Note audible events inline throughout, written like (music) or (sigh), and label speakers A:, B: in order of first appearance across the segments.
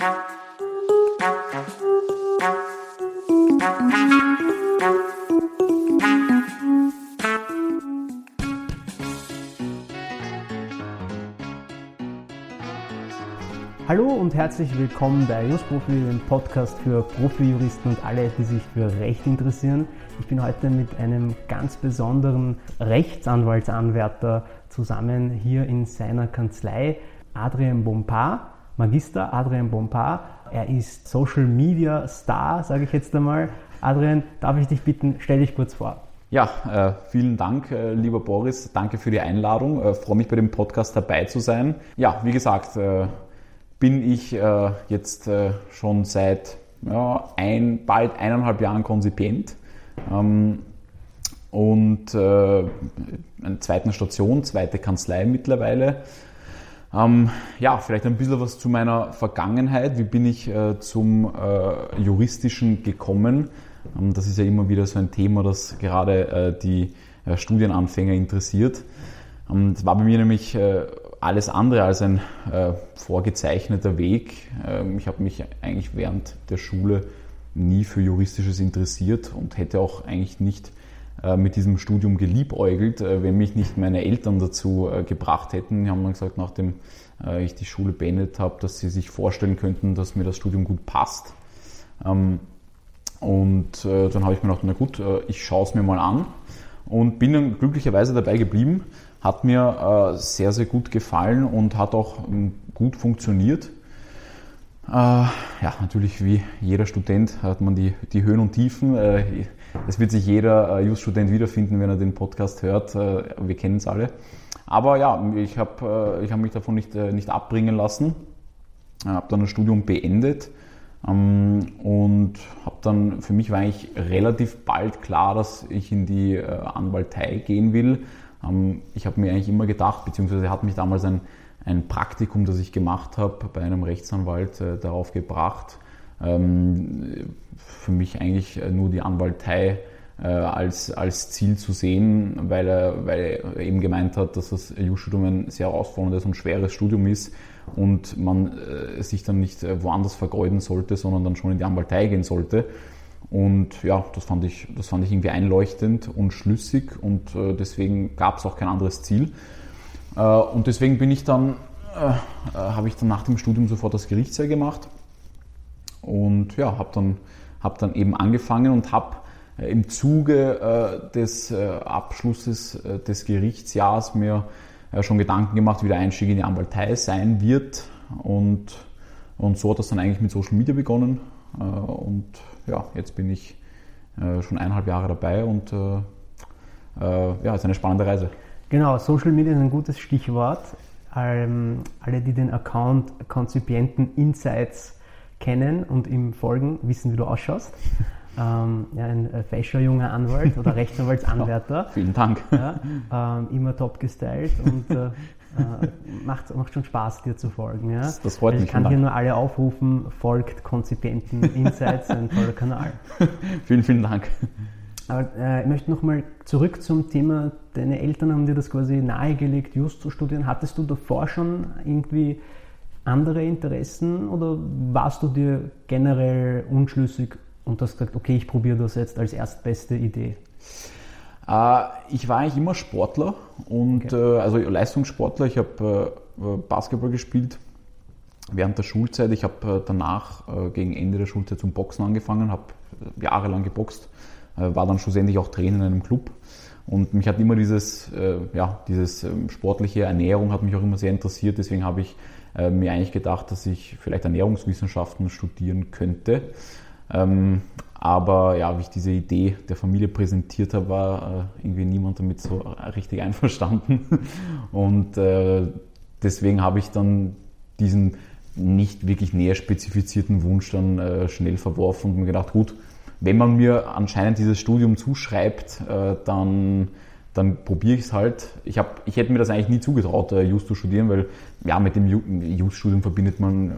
A: Hallo und herzlich willkommen bei Justprofi, dem Podcast für Profijuristen und alle, die sich für Recht interessieren. Ich bin heute mit einem ganz besonderen Rechtsanwaltsanwärter zusammen hier in seiner Kanzlei, Adrian Bompard, Magister Adrian Bompard. Er ist Social Media Star, sage ich jetzt einmal. Adrian, darf ich dich bitten, stell dich kurz vor.
B: Ja, äh, vielen Dank, äh, lieber Boris. Danke für die Einladung. Äh, freue mich bei dem Podcast dabei zu sein. Ja, wie gesagt, bin ich jetzt schon seit ein, bald eineinhalb Jahren Konzipient ähm, und eine zweite Station, zweite Kanzlei mittlerweile. Ähm, ja, vielleicht ein bisschen was zu meiner Vergangenheit. Wie bin ich äh, zum äh, Juristischen gekommen? Ähm, das ist ja immer wieder so ein Thema, das gerade äh, die äh, Studienanfänger interessiert. Ähm, das war bei mir nämlich äh, alles andere als ein äh, vorgezeichneter Weg. Ähm, ich habe mich eigentlich während der Schule nie für Juristisches interessiert und hätte auch eigentlich nicht mit diesem Studium geliebäugelt, äh, wenn mich nicht meine Eltern dazu äh, gebracht hätten. Die haben dann gesagt, nachdem äh, ich die Schule beendet habe, dass sie sich vorstellen könnten, dass mir das Studium gut passt. Ähm, und äh, dann habe ich mir gedacht, na gut, ich schaue es mir mal an und bin dann glücklicherweise dabei geblieben hat mir äh, sehr, sehr gut gefallen und hat auch ähm, gut funktioniert. Äh, ja, natürlich wie jeder Student hat man die, die Höhen und Tiefen. Äh, es wird sich jeder äh, Just-Student wiederfinden, wenn er den Podcast hört. Wir kennen es alle. Aber ja, ich habe ich hab mich davon nicht, nicht abbringen lassen. Habe dann das Studium beendet ähm, und habe dann, für mich war eigentlich relativ bald klar, dass ich in die Anwaltei gehen will ähm, ich habe mir eigentlich immer gedacht, beziehungsweise hat mich damals ein, ein Praktikum, das ich gemacht habe, bei einem Rechtsanwalt äh, darauf gebracht, ähm, für mich eigentlich nur die Anwaltei äh, als, als Ziel zu sehen, weil er, weil er eben gemeint hat, dass das EU-Studium ein sehr herausforderndes und schweres Studium ist und man äh, sich dann nicht äh, woanders vergeuden sollte, sondern dann schon in die Anwaltei gehen sollte. Und ja, das fand ich, das fand ich irgendwie einleuchtend und schlüssig und äh, deswegen gab es auch kein anderes Ziel. Äh, und deswegen bin ich dann, äh, äh habe ich dann nach dem Studium sofort das Gerichtsjahr gemacht. Und ja, habe dann, hab dann eben angefangen und habe im Zuge des Abschlusses des Gerichtsjahrs mir schon Gedanken gemacht, wie der Einstieg in die Anwaltei sein wird. Und, und so hat das dann eigentlich mit Social Media begonnen. Und ja, jetzt bin ich schon eineinhalb Jahre dabei und ja, es ist eine spannende Reise.
A: Genau, Social Media ist ein gutes Stichwort. Ähm, alle, die den Account Konzipienten Insights kennen und ihm folgen, wissen, wie du ausschaust. (laughs) Ähm, ja, ein äh, fescher junger Anwalt oder Rechtsanwaltsanwärter. (laughs)
B: Ja, vielen Dank. (laughs)
A: Ja, ähm, immer top gestylt und äh, äh, macht, macht schon Spaß, dir zu folgen. Ja?
B: Das, das freut
A: also
B: mich.
A: Ich kann hier nur alle aufrufen, folgt Konzipienten Insights, ein toller Kanal.
B: vielen, vielen Dank.
A: Aber äh, ich möchte nochmal zurück zum Thema, deine Eltern haben dir das quasi nahegelegt, Just zu studieren. Hattest du davor schon irgendwie andere Interessen oder warst du dir generell unschlüssig und hast gesagt, okay, ich probiere das jetzt als erstbeste Idee?
B: Äh, ich war eigentlich immer Sportler und okay. Äh, also Leistungssportler. Ich habe äh, Basketball gespielt während der Schulzeit. Ich habe danach gegen Ende der Schulzeit zum Boxen angefangen, habe jahrelang geboxt, war dann schlussendlich auch Trainer in einem Club. Und mich hat immer dieses, ja, dieses ähm, sportliche Ernährung hat mich auch immer sehr interessiert. Deswegen habe ich mir eigentlich gedacht, dass ich vielleicht Ernährungswissenschaften studieren könnte. Ähm, aber ja, wie ich diese Idee der Familie präsentiert habe, war äh, irgendwie niemand damit so richtig (laughs) einverstanden. Und äh, deswegen habe ich dann diesen nicht wirklich näher spezifizierten Wunsch dann äh, schnell verworfen und mir gedacht, gut, wenn man mir anscheinend dieses Studium zuschreibt, äh, dann dann probiere ich es halt. Ich, hab, ich hätte mir das eigentlich nie zugetraut, äh, Just zu studieren, weil ja, mit dem Just-Studium verbindet man äh,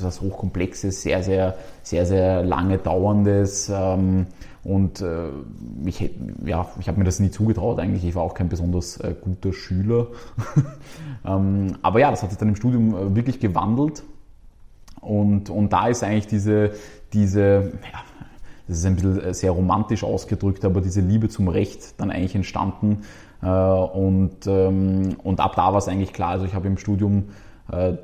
B: das Hochkomplexes, sehr, sehr, sehr, sehr lange dauerndes. Ähm, und äh, ich, ja, ich habe mir das nie zugetraut eigentlich. Ich war auch kein besonders äh, guter Schüler. (laughs) ähm, aber ja, das hat sich dann im Studium äh, wirklich gewandelt. Und, und da ist eigentlich diese, diese ja, das ist ein bisschen äh, sehr romantisch ausgedrückt, aber diese Liebe zum Recht dann eigentlich entstanden. Äh, und, ähm, und ab da war es eigentlich klar, also ich habe im Studium äh,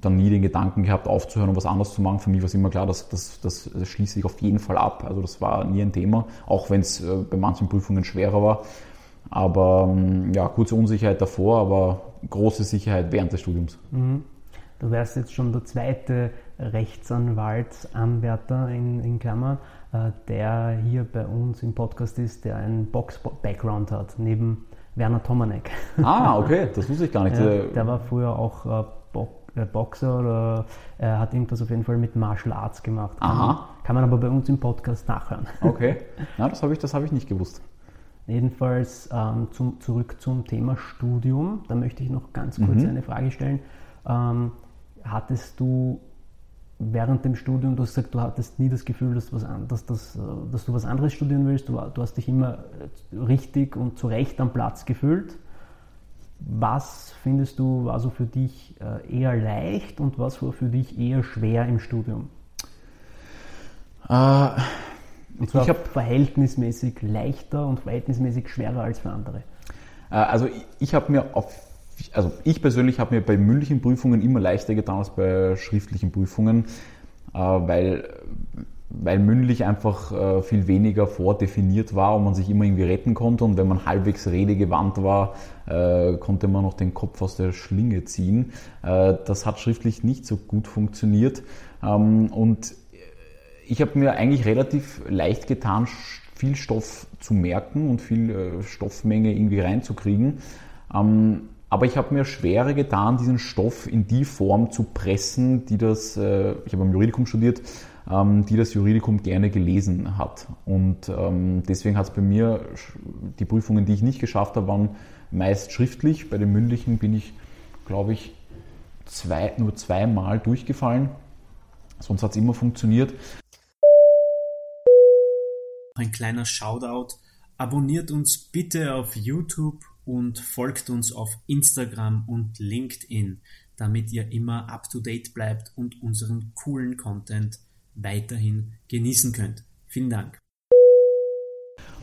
B: dann nie den Gedanken gehabt, aufzuhören und was anderes zu machen. Für mich war es immer klar, dass das, das, schließe ich auf jeden Fall ab. Also das war nie ein Thema, auch wenn es bei manchen Prüfungen schwerer war. Aber ähm, ja, kurze Unsicherheit davor, aber große Sicherheit während des Studiums. Mhm.
A: Du wärst jetzt schon der zweite Rechtsanwaltsanwärter in, in Klammern, der hier bei uns im Podcast ist, der einen Box-Background hat, neben Werner Tomanek.
B: Ah, okay, das wusste ich gar nicht.
A: Ja, der war früher auch äh, äh, Boxer oder er hat irgendwas auf jeden Fall mit Martial Arts gemacht.
B: Aha.
A: Kann man aber bei uns im Podcast nachhören.
B: Okay, (laughs) ja, das habe ich, hab ich nicht gewusst.
A: Jedenfalls ähm, zum, zurück zum Thema Studium. Da möchte ich noch ganz kurz mhm. eine Frage stellen. Ähm, hattest du während dem Studium, du hast gesagt, du hattest nie das Gefühl, dass, was, dass, dass, dass du was anderes studieren willst. Du, du, hast dich immer richtig und zu Recht am Platz gefühlt. Was findest du war so für dich äh, eher leicht und was war für dich eher schwer im Studium?
B: Äh,
A: und zwar ich habe verhältnismäßig leichter und verhältnismäßig schwerer als für andere.
B: Äh, also ich, ich habe mir auf also ich persönlich habe mir bei mündlichen Prüfungen immer leichter getan als bei schriftlichen Prüfungen, äh, weil, weil mündlich einfach äh, viel weniger vordefiniert war und man sich immer irgendwie retten konnte und wenn man halbwegs redegewandt war, äh, konnte man noch den Kopf aus der Schlinge ziehen. Das hat schriftlich nicht so gut funktioniert ähm, und ich habe mir eigentlich relativ leicht getan, viel Stoff zu merken und viel Stoffmenge irgendwie reinzukriegen. Ähm, aber ich habe mir schwerer getan, diesen Stoff in die Form zu pressen, die das, äh, ich habe am Juridikum studiert, ähm, die das Juridikum gerne gelesen hat. Und ähm, deswegen hat es bei mir, die Prüfungen, die ich nicht geschafft habe, waren meist schriftlich. Bei den mündlichen bin ich, glaube ich, zwei, nur zweimal durchgefallen. Sonst hat es immer funktioniert.
C: Ein kleiner Shoutout. Abonniert uns bitte auf YouTube und folgt uns auf Instagram und LinkedIn, damit ihr immer up-to-date bleibt und unseren coolen Content weiterhin genießen könnt. Vielen Dank.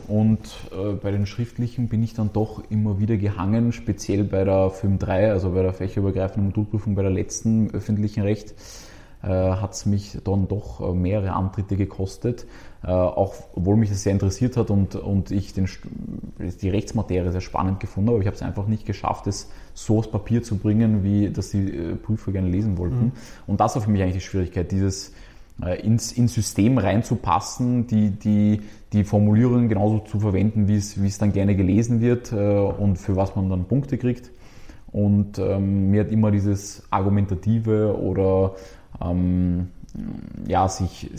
B: Und äh, bei den schriftlichen bin ich dann doch immer wieder gehangen, speziell bei der FIM 3, also bei der fächerübergreifenden Modulprüfung bei der letzten öffentlichen Recht äh, hat es mich dann doch äh, mehrere Antritte gekostet, äh, auch obwohl mich das sehr interessiert hat und, und ich den, die Rechtsmaterie sehr spannend gefunden habe, aber ich habe es einfach nicht geschafft, es so aufs Papier zu bringen, wie das die Prüfer gerne lesen wollten. Mhm. Und das war für mich eigentlich die Schwierigkeit, dieses ins, ins System reinzupassen, die, die, die Formulierungen genauso zu verwenden, wie es, wie es dann gerne gelesen wird und für was man dann Punkte kriegt. Und ähm, mir hat immer dieses Argumentative oder ähm, ja, sich,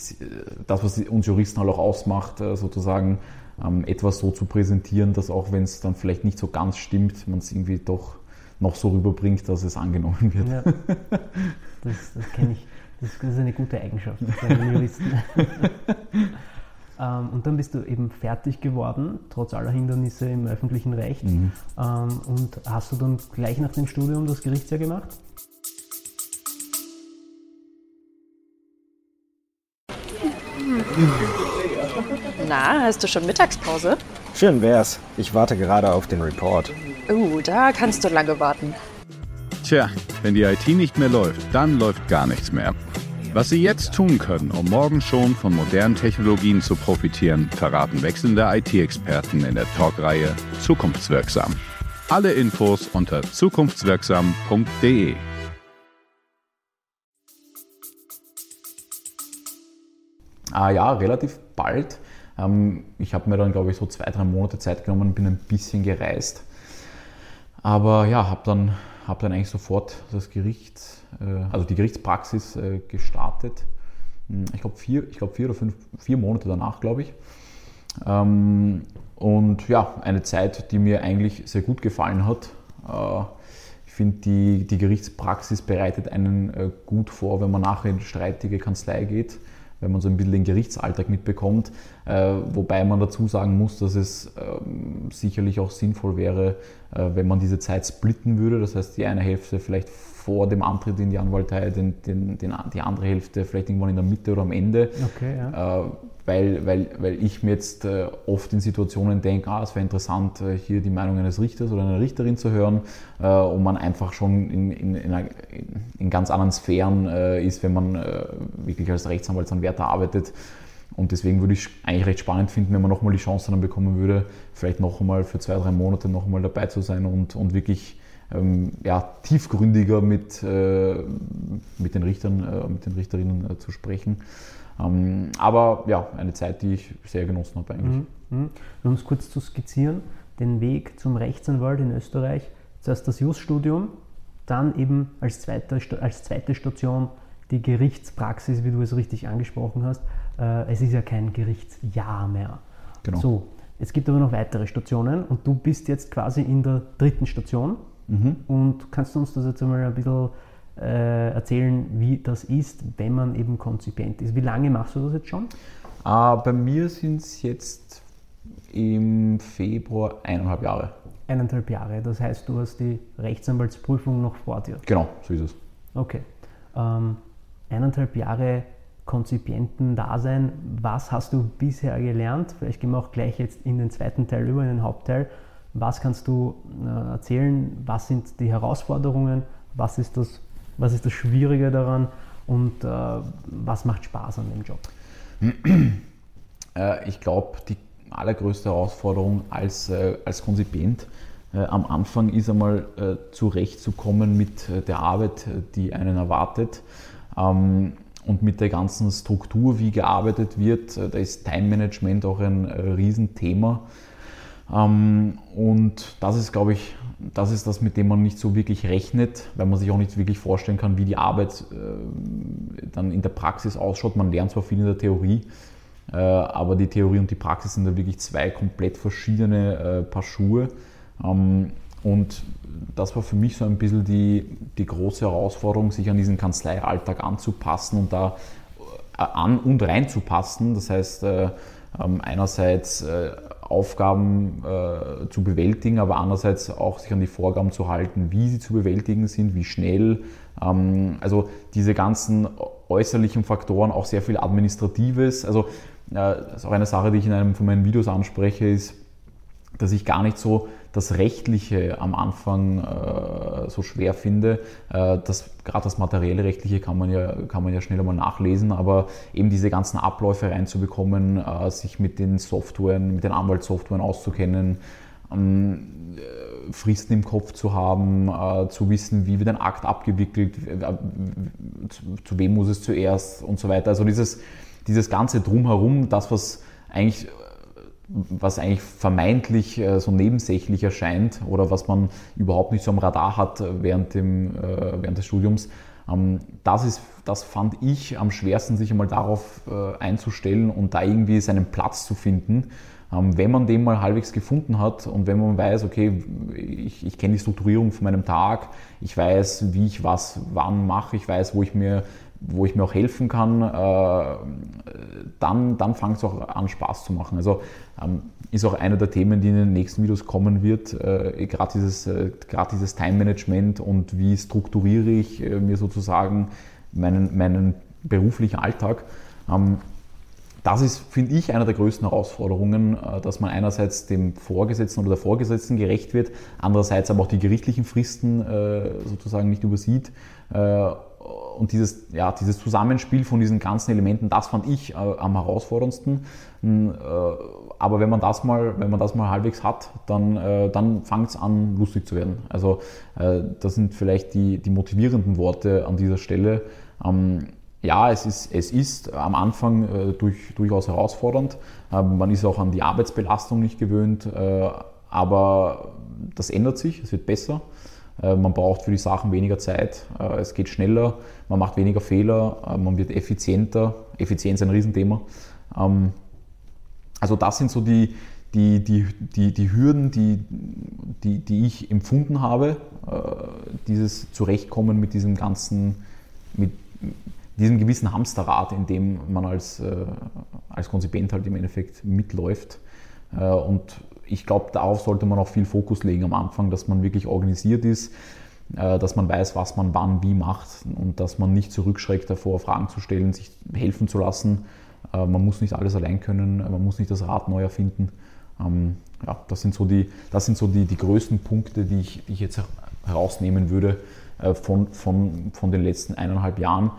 B: das, was uns Juristen halt auch ausmacht, äh, sozusagen ähm, etwas so zu präsentieren, dass auch wenn es dann vielleicht nicht so ganz stimmt, man es irgendwie doch noch so rüberbringt, dass es angenommen wird. Ja,
A: das, das kenne ich. Das, ist eine gute Eigenschaft bei den (laughs) Juristen. (laughs) ähm, und dann bist du eben fertig geworden, trotz aller Hindernisse im öffentlichen Recht. Mhm. Ähm, und hast du dann gleich nach dem Studium das Gerichtsjahr gemacht?
D: Na, hast du schon Mittagspause?
E: Schön wär's. Ich warte gerade auf den Report.
D: Uh, da kannst du lange warten.
F: Tja, wenn die IT nicht mehr läuft, dann läuft gar nichts mehr. Was Sie jetzt tun können, um morgen schon von modernen Technologien zu profitieren, verraten wechselnde IT-Experten in der Talkreihe Zukunftswirksam. Alle Infos unter zukunftswirksam.de.
B: Ah ja, relativ bald. Ähm, ich habe mir dann, glaube ich, so zwei, drei Monate Zeit genommen und bin ein bisschen gereist. Aber ja, habe dann, hab dann eigentlich sofort das Gericht, äh, also die Gerichtspraxis äh, gestartet. Hm, ich glaube vier, glaub vier oder fünf, vier Monate danach, glaube ich. Ähm, und ja, eine Zeit, die mir eigentlich sehr gut gefallen hat. Äh, ich finde, die, die Gerichtspraxis bereitet einen gut vor, wenn man nachher in die streitige Kanzlei geht wenn man so ein bisschen den Gerichtsalltag mitbekommt. Äh, wobei man dazu sagen muss, dass es ähm, sicherlich auch sinnvoll wäre, äh, wenn man diese Zeit splitten würde. Das heißt, die eine Hälfte vielleicht vor dem Antritt in die Anwaltei, den, den, den, die andere Hälfte vielleicht irgendwann in der Mitte oder am Ende.
A: Okay, ja.
B: Äh, weil, weil, weil ich mir jetzt äh, oft in Situationen denke, ah, es wäre interessant, äh, hier die Meinung eines Richters oder einer Richterin zu hören äh, und man einfach schon in, in, in, einer, in ganz anderen Sphären ist, wenn man wirklich als Rechtsanwaltsanwärter arbeitet. Und deswegen würde ich eigentlich recht spannend finden, wenn man nochmal die Chance dann bekommen würde, vielleicht noch einmal für zwei, drei Monate noch einmal dabei zu sein und, und wirklich ähm, ja, tiefgründiger mit, äh, mit den Richtern, mit den Richterinnen zu sprechen. Ähm, aber ja, eine Zeit, die ich sehr genossen habe eigentlich.
A: Mhm. mhm. Um es kurz zu skizzieren, den Weg zum Rechtsanwalt in Österreich, zuerst das Jus-Studium, dann eben als zweite, als zweite Station die Gerichtspraxis, wie du es richtig angesprochen hast. Äh, es ist ja kein Gerichtsjahr mehr.
B: Genau.
A: So, es gibt aber noch weitere Stationen und du bist jetzt quasi in der dritten Station. Mhm. Und kannst du uns das jetzt einmal ein bisschen äh, erzählen, wie das ist, wenn man eben Konzipient ist. Wie lange machst du das jetzt schon?
B: Äh, bei mir sind es jetzt im Februar eineinhalb Jahre.
A: Eineinhalb Jahre, das heißt, du hast die Rechtsanwaltsprüfung noch vor dir.
B: Genau, so ist es.
A: Okay. Ähm, eineinhalb Jahre Konzipienten-Dasein, was hast du bisher gelernt? Vielleicht gehen wir auch gleich jetzt in den zweiten Teil über, in den Hauptteil. Was kannst du äh, erzählen? Was sind die Herausforderungen? Was ist das was ist das Schwierige daran und äh, was macht Spaß an dem Job?
B: Äh, ich glaube, die allergrößte Herausforderung als, äh, als Konzipient äh, am Anfang ist einmal zurechtzukommen mit der Arbeit, die einen erwartet. Ähm, und mit der ganzen Struktur, wie gearbeitet wird, da ist Time Management auch ein Riesenthema. Ähm, und das ist, glaube ich, das ist das, mit dem man nicht so wirklich rechnet, weil man sich auch nicht wirklich vorstellen kann, wie die Arbeit äh, dann in der Praxis ausschaut. Man lernt zwar viel in der Theorie, äh, aber die Theorie und die Praxis sind da wirklich zwei komplett verschiedene äh, Paar Schuhe. Und das war für mich so ein bisschen die, die große Herausforderung, sich an diesen Kanzleialltag anzupassen und da an und reinzupassen. Das heißt, ähm, einerseits Aufgaben äh, zu bewältigen, aber andererseits auch sich an die Vorgaben zu halten, wie sie zu bewältigen sind, wie schnell. Ähm, also diese ganzen äußerlichen Faktoren, auch sehr viel Administratives. Also äh, das ist auch eine Sache, die ich in einem von meinen Videos anspreche, ist, dass ich gar nicht so das Rechtliche am Anfang äh, so schwer finde. Äh, das, Gerade das materielle Rechtliche kann man, ja, kann man ja schnell einmal nachlesen, aber eben diese ganzen Abläufe reinzubekommen, äh, sich mit den Softwaren, mit den Anwaltssoftwaren auszukennen, ähm, äh, Fristen im Kopf zu haben, äh, zu wissen, wie wird ein Akt abgewickelt, äh, zu, zu, wem muss es zuerst und so weiter. Also dieses, dieses ganze Drumherum, das, was eigentlich was eigentlich vermeintlich äh, so nebensächlich erscheint oder was man überhaupt nicht so am Radar hat während, dem, äh, während des Studiums. Ähm, das, ist, das fand ich am schwersten, sich einmal darauf äh, einzustellen und da irgendwie seinen Platz zu finden. Ähm, wenn man den mal halbwegs gefunden hat und wenn man weiß, okay, ich, ich kenne die Strukturierung von meinem Tag, ich weiß, wie ich was wann mache, ich weiß, wo ich mir wo ich mir auch helfen kann, äh, dann, dann fängt es auch an Spaß zu machen. Also ähm, ist auch einer der Themen, die in den nächsten Videos kommen wird, äh, gerade dieses, äh, dieses Time-Management und wie strukturiere ich mir sozusagen meinen, meinen beruflichen Alltag. Ähm, das ist, finde ich, einer der größten Herausforderungen, dass man einerseits dem Vorgesetzten oder der Vorgesetzten gerecht wird, andererseits aber auch die gerichtlichen Fristen sozusagen nicht übersieht und dieses, ja, dieses Zusammenspiel von diesen ganzen Elementen, das fand ich äh, am herausforderndsten. Äh, aber wenn man das mal, wenn man das mal halbwegs hat, dann, äh, dann fängt es an, lustig zu werden. Also äh, das sind vielleicht die, die motivierenden Worte an dieser Stelle. Ähm, ja, es ist, es ist am Anfang äh, durch, durchaus herausfordernd. Ähm, man ist auch an die Arbeitsbelastung nicht gewöhnt, äh, aber das ändert sich, es wird besser. Äh, man braucht für die Sachen weniger Zeit, äh, es geht schneller, man macht weniger Fehler, äh, man wird effizienter. Effizienz ist ein Riesenthema. Ähm, also das sind so die, die, die, die, die Hürden, die, die, die ich empfunden habe, dieses Zurechtkommen mit diesem ganzen, mit, diesem gewissen Hamsterrad, in dem man als, als Konzipient halt im Endeffekt mitläuft. Und ich glaube, darauf sollte man auch viel Fokus legen am Anfang, dass man wirklich organisiert ist, äh, dass man weiß, was man wann wie macht und dass man nicht zurückschreckt davor, Fragen zu stellen, sich helfen zu lassen. Äh, man muss nicht alles allein können, man muss nicht das Rad neu erfinden. Ähm, ja, das sind so die, das sind so die, die größten Punkte, die ich, die ich jetzt herausnehmen würde äh, von, von, von den letzten eineinhalb Jahren.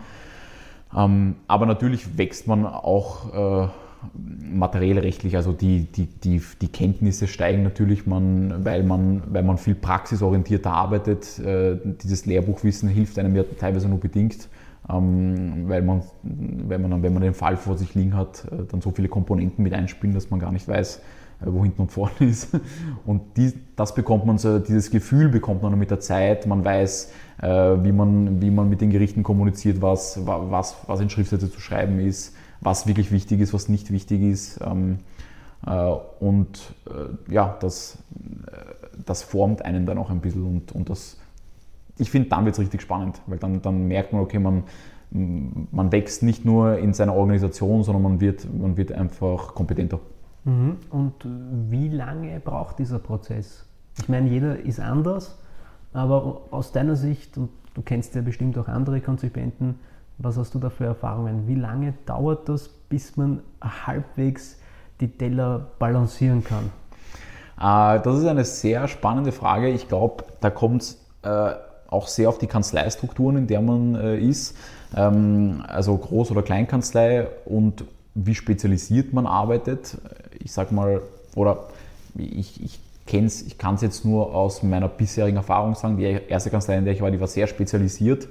B: Ähm, aber natürlich wächst man auch äh, materiell rechtlich, also die, die, die, die Kenntnisse steigen natürlich, man, weil, man, weil man viel praxisorientierter arbeitet. Äh, dieses Lehrbuchwissen hilft einem ja teilweise nur bedingt, ähm, weil, man, weil man, wenn man den Fall vor sich liegen hat, äh, dann so viele Komponenten mit einspielen, dass man gar nicht weiß, äh, wo hinten und vorne ist. (laughs) Und die, das bekommt man so, dieses Gefühl bekommt man mit der Zeit. Man weiß, wie, man, wie man mit den Gerichten kommuniziert, was, was, was in Schriftsätze zu schreiben ist, was wirklich wichtig ist, was nicht wichtig ist. Ähm, äh, und äh, ja, das, äh, das formt einen dann auch ein bisschen und, und das, ich finde, dann wird es richtig spannend, weil dann, dann merkt man, okay, man, man wächst nicht nur in seiner Organisation, sondern man wird, man wird einfach kompetenter.
A: Mhm. Und wie lange braucht dieser Prozess? Ich meine, jeder ist anders, aber aus deiner Sicht, und du kennst ja bestimmt auch andere Konzipienten, was hast du da für Erfahrungen? Wie lange dauert das, bis man halbwegs die Teller balancieren kann?
B: Äh, das ist eine sehr spannende Frage. Ich glaube, da kommt es äh, auch sehr auf die Kanzleistrukturen, in der man äh, ist. Ähm, also Groß- oder Kleinkanzlei und wie spezialisiert man arbeitet. Ich sag mal, oder ich, ich kenn's, ich kann es jetzt nur aus meiner bisherigen Erfahrung sagen. Die erste Kanzlei, in der ich war, die war sehr spezialisiert.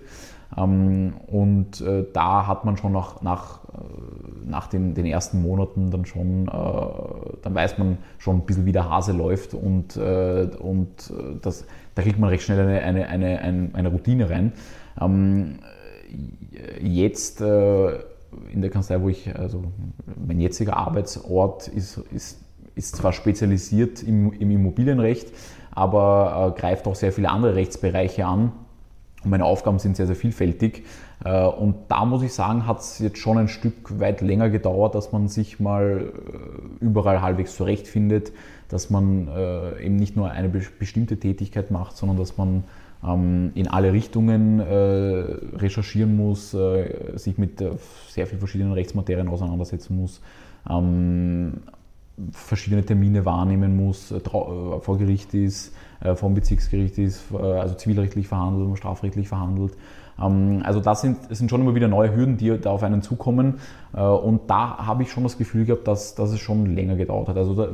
B: Ähm, und äh, da hat man schon nach, nach, äh, nach den, den ersten Monaten dann schon, äh, dann weiß man schon ein bisschen, wie der Hase läuft und, und das, da kriegt man recht schnell eine, eine, eine, eine, Routine rein. Ähm, jetzt in der Kanzlei, wo ich, also mein jetziger Arbeitsort ist, ist, ist zwar spezialisiert im, im Immobilienrecht, aber greift auch sehr viele andere Rechtsbereiche an. Und meine Aufgaben sind sehr, sehr vielfältig. Äh, und da muss ich sagen, hat es jetzt schon ein Stück weit länger gedauert, dass man sich mal äh, überall halbwegs zurechtfindet, dass man äh, eben nicht nur eine bestimmte Tätigkeit macht, sondern dass man ähm, in alle Richtungen recherchieren muss, sich mit sehr vielen verschiedenen Rechtsmaterien auseinandersetzen muss, ähm, verschiedene Termine wahrnehmen muss, vor Gericht ist, vom Bezirksgericht ist, also zivilrechtlich verhandelt, strafrechtlich verhandelt. Ähm, also das sind, das sind schon immer wieder neue Hürden, die da auf einen zukommen. Äh, und da habe ich schon das Gefühl gehabt, dass, dass es schon länger gedauert hat. Also da,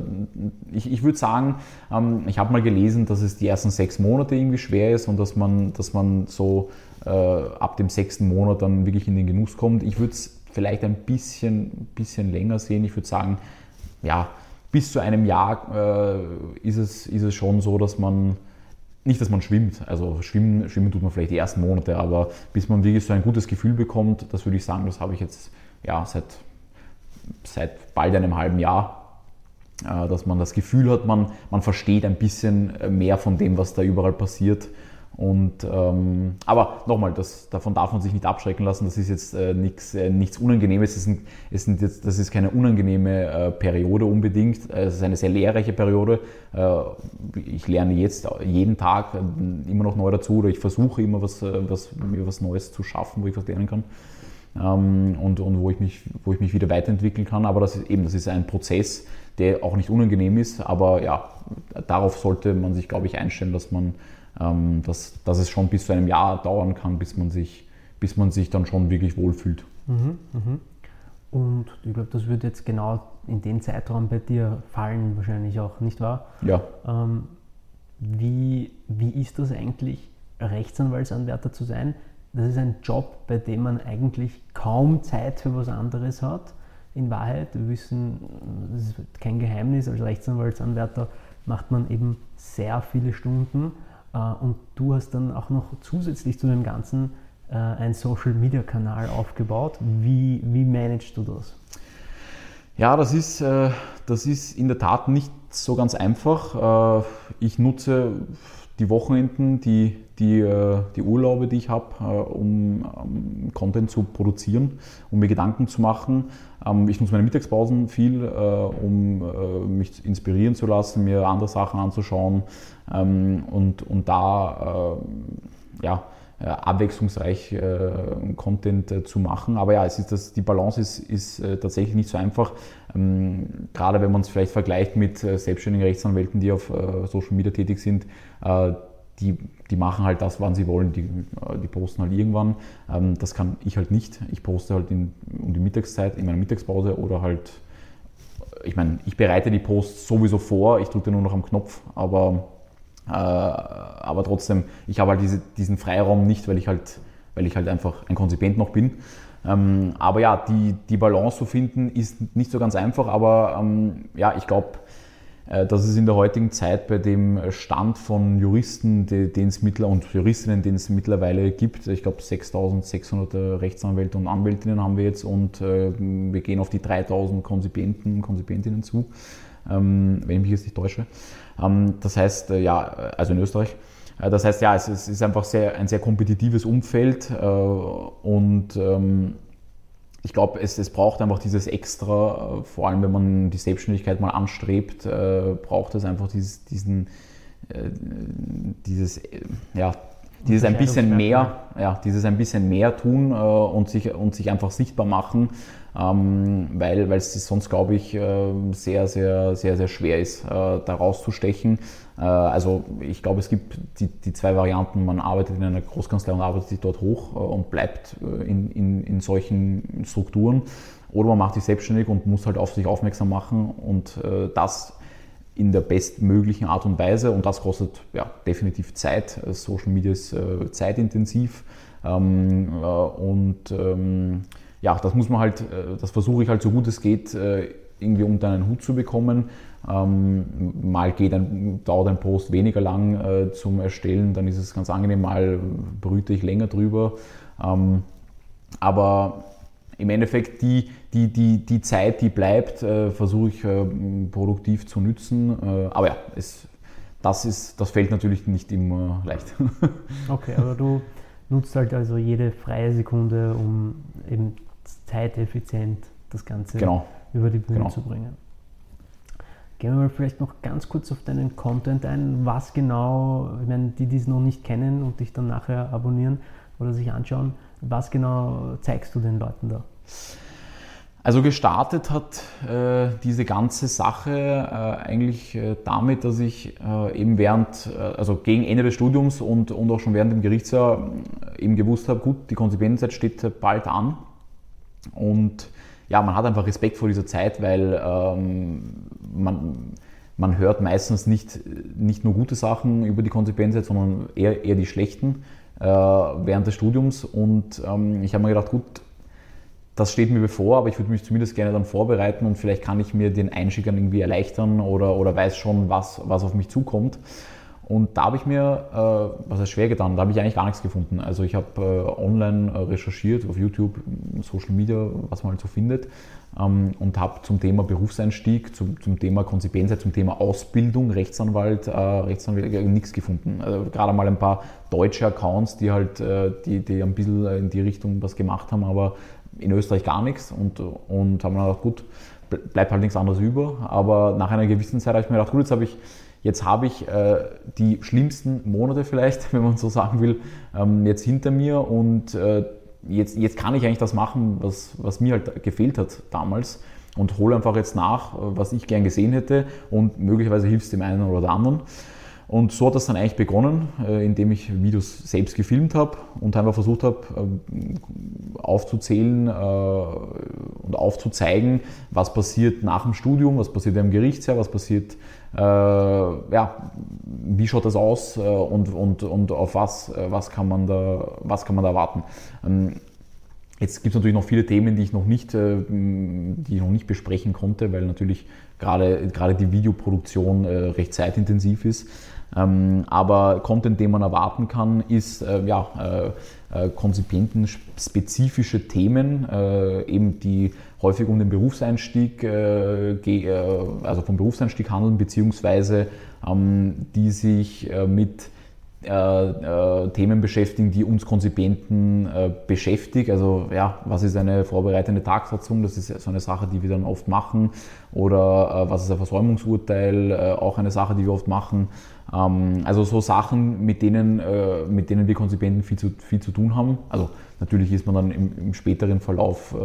B: ich, ich würde sagen, ähm, ich habe mal gelesen, dass es die ersten sechs Monate irgendwie schwer ist und dass man, dass man so äh, ab dem sechsten Monat dann wirklich in den Genuss kommt. Ich würde es vielleicht ein bisschen, bisschen länger sehen. Ich würde sagen, ja, bis zu einem Jahr äh, ist, es, ist es schon so, dass man nicht, dass man schwimmt, also schwimmen, schwimmen tut man vielleicht die ersten Monate, aber bis man wirklich so ein gutes Gefühl bekommt, das würde ich sagen, das habe ich jetzt ja, seit, seit bald einem halben Jahr, äh, dass man das Gefühl hat, man, man versteht ein bisschen mehr von dem, was da überall passiert und, ähm, aber nochmal, das, davon darf man sich nicht abschrecken lassen. Das ist jetzt äh, nix, äh, nichts Unangenehmes. Es sind, es sind jetzt, das ist keine unangenehme äh, Periode unbedingt. Äh, es ist eine sehr lehrreiche Periode. Äh, ich lerne jetzt jeden Tag äh, immer noch neu dazu oder ich versuche immer was, was, mir was Neues zu schaffen, wo ich was lernen kann. Ähm, und, und wo, ich mich, wo ich mich wieder weiterentwickeln kann. Aber das ist eben, das ist ein Prozess, der auch nicht unangenehm ist. Aber ja, darauf sollte man sich, glaube ich, einstellen, dass man ähm, dass, dass es schon bis zu einem Jahr dauern kann, bis man sich, bis man sich dann schon wirklich wohlfühlt.
A: Mhm, mh. Und ich glaube, das wird jetzt genau in den Zeitraum bei dir fallen, wahrscheinlich auch, nicht wahr?
B: Ja.
A: Ähm, wie, wie ist das eigentlich, Rechtsanwaltsanwärter zu sein? Das ist ein Job, bei dem man eigentlich kaum Zeit für was anderes hat. In Wahrheit, wir wissen, das ist kein Geheimnis, als Rechtsanwaltsanwärter macht man eben sehr viele Stunden und du hast dann auch noch zusätzlich zu dem Ganzen äh, einen Social-Media-Kanal aufgebaut. Wie, wie managst du das?
B: Ja, das ist, äh, das ist in der Tat nicht so ganz einfach. Ich nutze die Wochenenden, die, die, äh, die Urlaube, die ich habe, äh, um um Content zu produzieren, um mir Gedanken zu machen. Ähm, ich nutze meine Mittagspausen viel, äh, um mich inspirieren zu lassen, mir andere Sachen anzuschauen ähm, und, und da ja, abwechslungsreich Content zu machen. Aber ja, es ist das, die Balance ist, ist tatsächlich nicht so einfach. Ähm, gerade wenn man es vielleicht vergleicht mit selbstständigen Rechtsanwälten, die auf Social Media tätig sind, äh, die, die machen halt das, wann sie wollen. Die, äh, die posten halt irgendwann. Ähm, das kann ich halt nicht. Ich poste halt in, um die Mittagszeit, in meiner Mittagspause oder halt, ich meine, ich bereite die Posts sowieso vor, ich drücke nur noch am Knopf, aber, äh, aber trotzdem, ich habe halt diese, diesen Freiraum nicht, weil ich halt, weil ich halt einfach ein Konzipient noch bin. Ähm, aber ja, die, die Balance zu finden ist nicht so ganz einfach, aber ähm, ja, ich glaube, äh, dass es in der heutigen Zeit bei dem Stand von Juristen, den es mittler und Juristinnen, den es mittlerweile gibt, ich glaube 6600 Rechtsanwälte und Anwältinnen haben wir jetzt und äh, wir gehen auf die 3000 Konzipienten, Konzipientinnen zu, ähm, wenn ich mich jetzt nicht täusche. Ähm, das heißt, äh, ja, also in Österreich. Das heißt, ja, es ist einfach sehr, ein sehr kompetitives Umfeld und ähm, ich glaube, es, es braucht einfach dieses Extra, äh, vor allem wenn man die Selbstständigkeit mal anstrebt, äh, braucht es einfach dieses, diesen, äh, dieses, äh, ja, dieses ein bisschen mehr, ja, dieses ein bisschen mehr tun äh, und, sich, und sich einfach sichtbar machen, ähm, weil, es sonst, glaube ich, äh, sehr, sehr, sehr, sehr schwer ist, äh, da rauszustechen. Äh, also ich glaube, es gibt die, die zwei Varianten. Man arbeitet in einer Großkanzlei und arbeitet sich dort hoch äh, und bleibt äh, in, in, in solchen Strukturen. Oder man macht sich selbstständig und muss halt auf sich aufmerksam machen und das in der bestmöglichen Art und Weise. Und das kostet ja, definitiv Zeit. Social Media ist zeitintensiv. Ähm, und ähm, ja, das muss man halt, das versuche ich halt so gut es geht irgendwie unter einen Hut zu bekommen. Ähm, mal geht ein, dauert ein Post weniger lang äh, zum Erstellen, dann ist es ganz angenehm, mal brüte ich länger drüber. Ähm, aber im Endeffekt die, die, die, die Zeit, die bleibt, äh, versuche ich äh, produktiv zu nützen. Äh, aber ja, es, das, ist, das fällt natürlich nicht immer leicht. (laughs)
A: Okay, aber du nutzt halt also jede freie Sekunde, um eben zeiteffizient das Ganze genau. über die Bühne genau. zu bringen. Gehen wir mal vielleicht noch ganz kurz auf deinen Content ein. Was genau, ich meine, die, die es noch nicht kennen und dich dann nachher abonnieren oder sich anschauen, was genau zeigst du den Leuten da?
B: Also gestartet hat äh, diese ganze Sache äh, eigentlich äh, damit, dass ich äh, eben während, äh, also gegen Ende des Studiums und, und auch schon während dem Gerichtsjahr äh, eben gewusst habe, gut, die Konsequenzzeit steht bald an und ja, man hat einfach Respekt vor dieser Zeit, weil ähm, man, man hört meistens nicht, nicht nur gute Sachen über die Konsequenzen, sondern eher, eher die schlechten äh, während des Studiums. Und ähm, ich habe mir gedacht, gut, das steht mir bevor, aber ich würde mich zumindest gerne dann vorbereiten und vielleicht kann ich mir den dann irgendwie erleichtern oder, oder weiß schon, was, was auf mich zukommt. Und da habe ich mir, äh, was heißt schwer getan, da habe ich eigentlich gar nichts gefunden. Also ich habe äh, online äh, recherchiert, auf YouTube, Social Media, was man halt so findet ähm, und habe zum Thema Berufseinstieg, zum, zum Thema Konzipienzheit, zum Thema Ausbildung, Rechtsanwalt, äh, Rechtsanwalt äh, nichts gefunden. Also gerade mal ein paar deutsche Accounts, die halt, äh, die, die ein bisschen in die Richtung was gemacht haben, aber in Österreich gar nichts und, und haben mir gedacht, gut, bleibt halt nichts anderes über. Aber nach einer gewissen Zeit habe ich mir gedacht, gut, jetzt habe ich Jetzt habe ich äh, die schlimmsten Monate vielleicht, (laughs) wenn man so sagen will, ähm, jetzt hinter mir und äh, jetzt, jetzt kann ich eigentlich das machen, was, was mir halt gefehlt hat damals und hole einfach jetzt nach, was ich gern gesehen hätte und möglicherweise hilft es dem einen oder anderen. Und so hat das dann eigentlich begonnen, äh, indem ich Videos selbst gefilmt habe und einfach versucht habe ähm, aufzuzählen äh, und aufzuzeigen, was passiert nach dem Studium, was passiert im Gerichtsjahr, was passiert, äh, ja, wie schaut das aus und, und, und auf was, was, kann man da, was kann man da erwarten. Ähm, jetzt gibt es natürlich noch viele Themen, die ich noch nicht, die ich noch nicht besprechen konnte, weil natürlich gerade, gerade die Videoproduktion recht zeitintensiv ist. Ähm, aber Content, den man erwarten kann, ist äh, ja, äh, äh konzipientenspezifische Themen, eben die häufig um den Berufseinstieg, also vom Berufseinstieg handeln, beziehungsweise ähm, die sich mit äh, äh, Themen beschäftigen, die uns Konzipienten äh, beschäftigen. Also ja, was ist eine vorbereitende Tagsatzung? Das ist so eine Sache, die wir dann oft machen. Oder äh, was ist ein Versäumungsurteil? Äh, auch eine Sache, die wir oft machen. Ähm, also so Sachen, mit denen, äh, mit denen wir Konzipienten viel zu, viel zu tun haben. Also natürlich ist man dann im, im späteren Verlauf,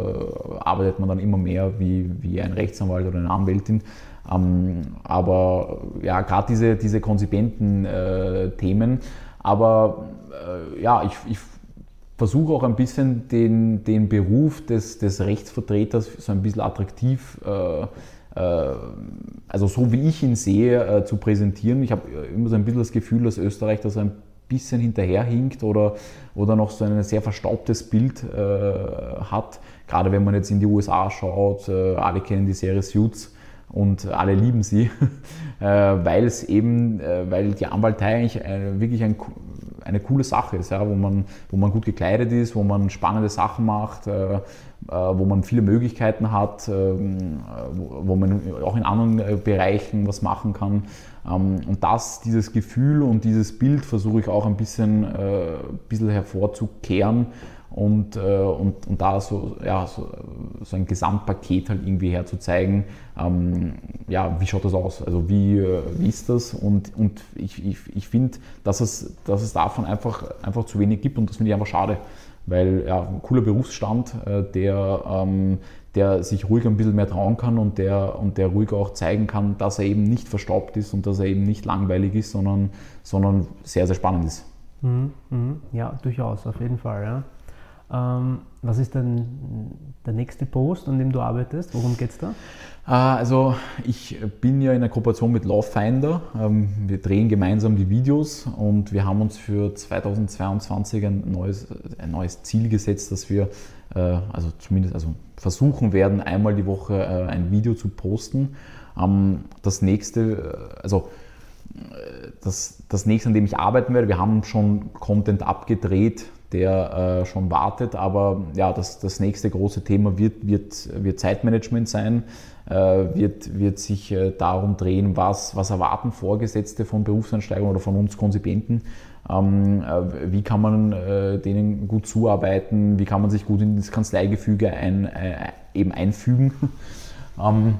B: arbeitet man dann immer mehr wie, wie ein Rechtsanwalt oder eine Anwältin. Ähm, aber ja, gerade diese, diese konzipienten äh, Themen. Aber äh, ja, ich, ich versuche auch ein bisschen den, den Beruf des, des Rechtsvertreters so ein bisschen attraktiv, äh, äh also so wie ich ihn sehe, äh, zu präsentieren. Ich habe immer so ein bisschen das Gefühl, dass Österreich da so ein bisschen hinterherhinkt oder, oder noch so ein sehr verstaubtes Bild äh, hat. Gerade wenn man jetzt in die USA schaut, alle kennen die Serie Suits und alle lieben sie, (laughs) äh, weil es eben, äh, weil die Anwaltei eigentlich wirklich ein, eine coole Sache ist, ja, wo, man, wo man gut gekleidet ist, wo man spannende Sachen macht, äh, wo man viele Möglichkeiten hat, ähm, wo man auch in anderen Bereichen was machen kann. Ähm, und das, dieses Gefühl und dieses Bild versuche ich auch ein bisschen, ein bisschen hervorzukehren und, äh, und, und da so, ja, so, so, ein Gesamtpaket halt irgendwie herzuzeigen, ähm, ja, wie schaut das aus, also wie, äh, wie ist das und, und ich, ich, ich finde, dass es, dass es davon einfach, einfach zu wenig gibt und das finde ich einfach schade, weil ja, ein cooler Berufsstand, äh, der, ähm, der sich ruhig ein bisschen mehr trauen kann und der, und der ruhig auch zeigen kann, dass er eben nicht verstaubt ist und dass er eben nicht langweilig ist, sondern, sondern sehr, sehr spannend ist.
A: Mhm, mh. Ja, durchaus, auf jeden Fall. Ja. Ähm, was ist denn der nächste Post, an dem du arbeitest? Worum geht es da?
B: Ah, also ich bin ja in der Kooperation mit Lawfinder. Ähm, wir drehen gemeinsam die Videos und wir haben uns für 2022 ein neues, ein neues Ziel gesetzt, dass wir äh, also zumindest also versuchen werden, einmal die Woche äh, ein Video zu posten. Ähm, das nächste, äh, also das, das nächste, an dem ich arbeiten werde, wir haben schon Content abgedreht, der äh, schon wartet. Aber ja, das, das nächste große Thema wird, wird, wird Zeitmanagement sein, äh, wird, wird sich äh, darum drehen, was, was erwarten Vorgesetzte von Berufseinsteigern oder von uns Konzipienten. Ähm, äh, wie kann man äh, denen gut zuarbeiten? Wie kann man sich gut in das Kanzleigefüge ein, äh, eben einfügen? (laughs) ähm,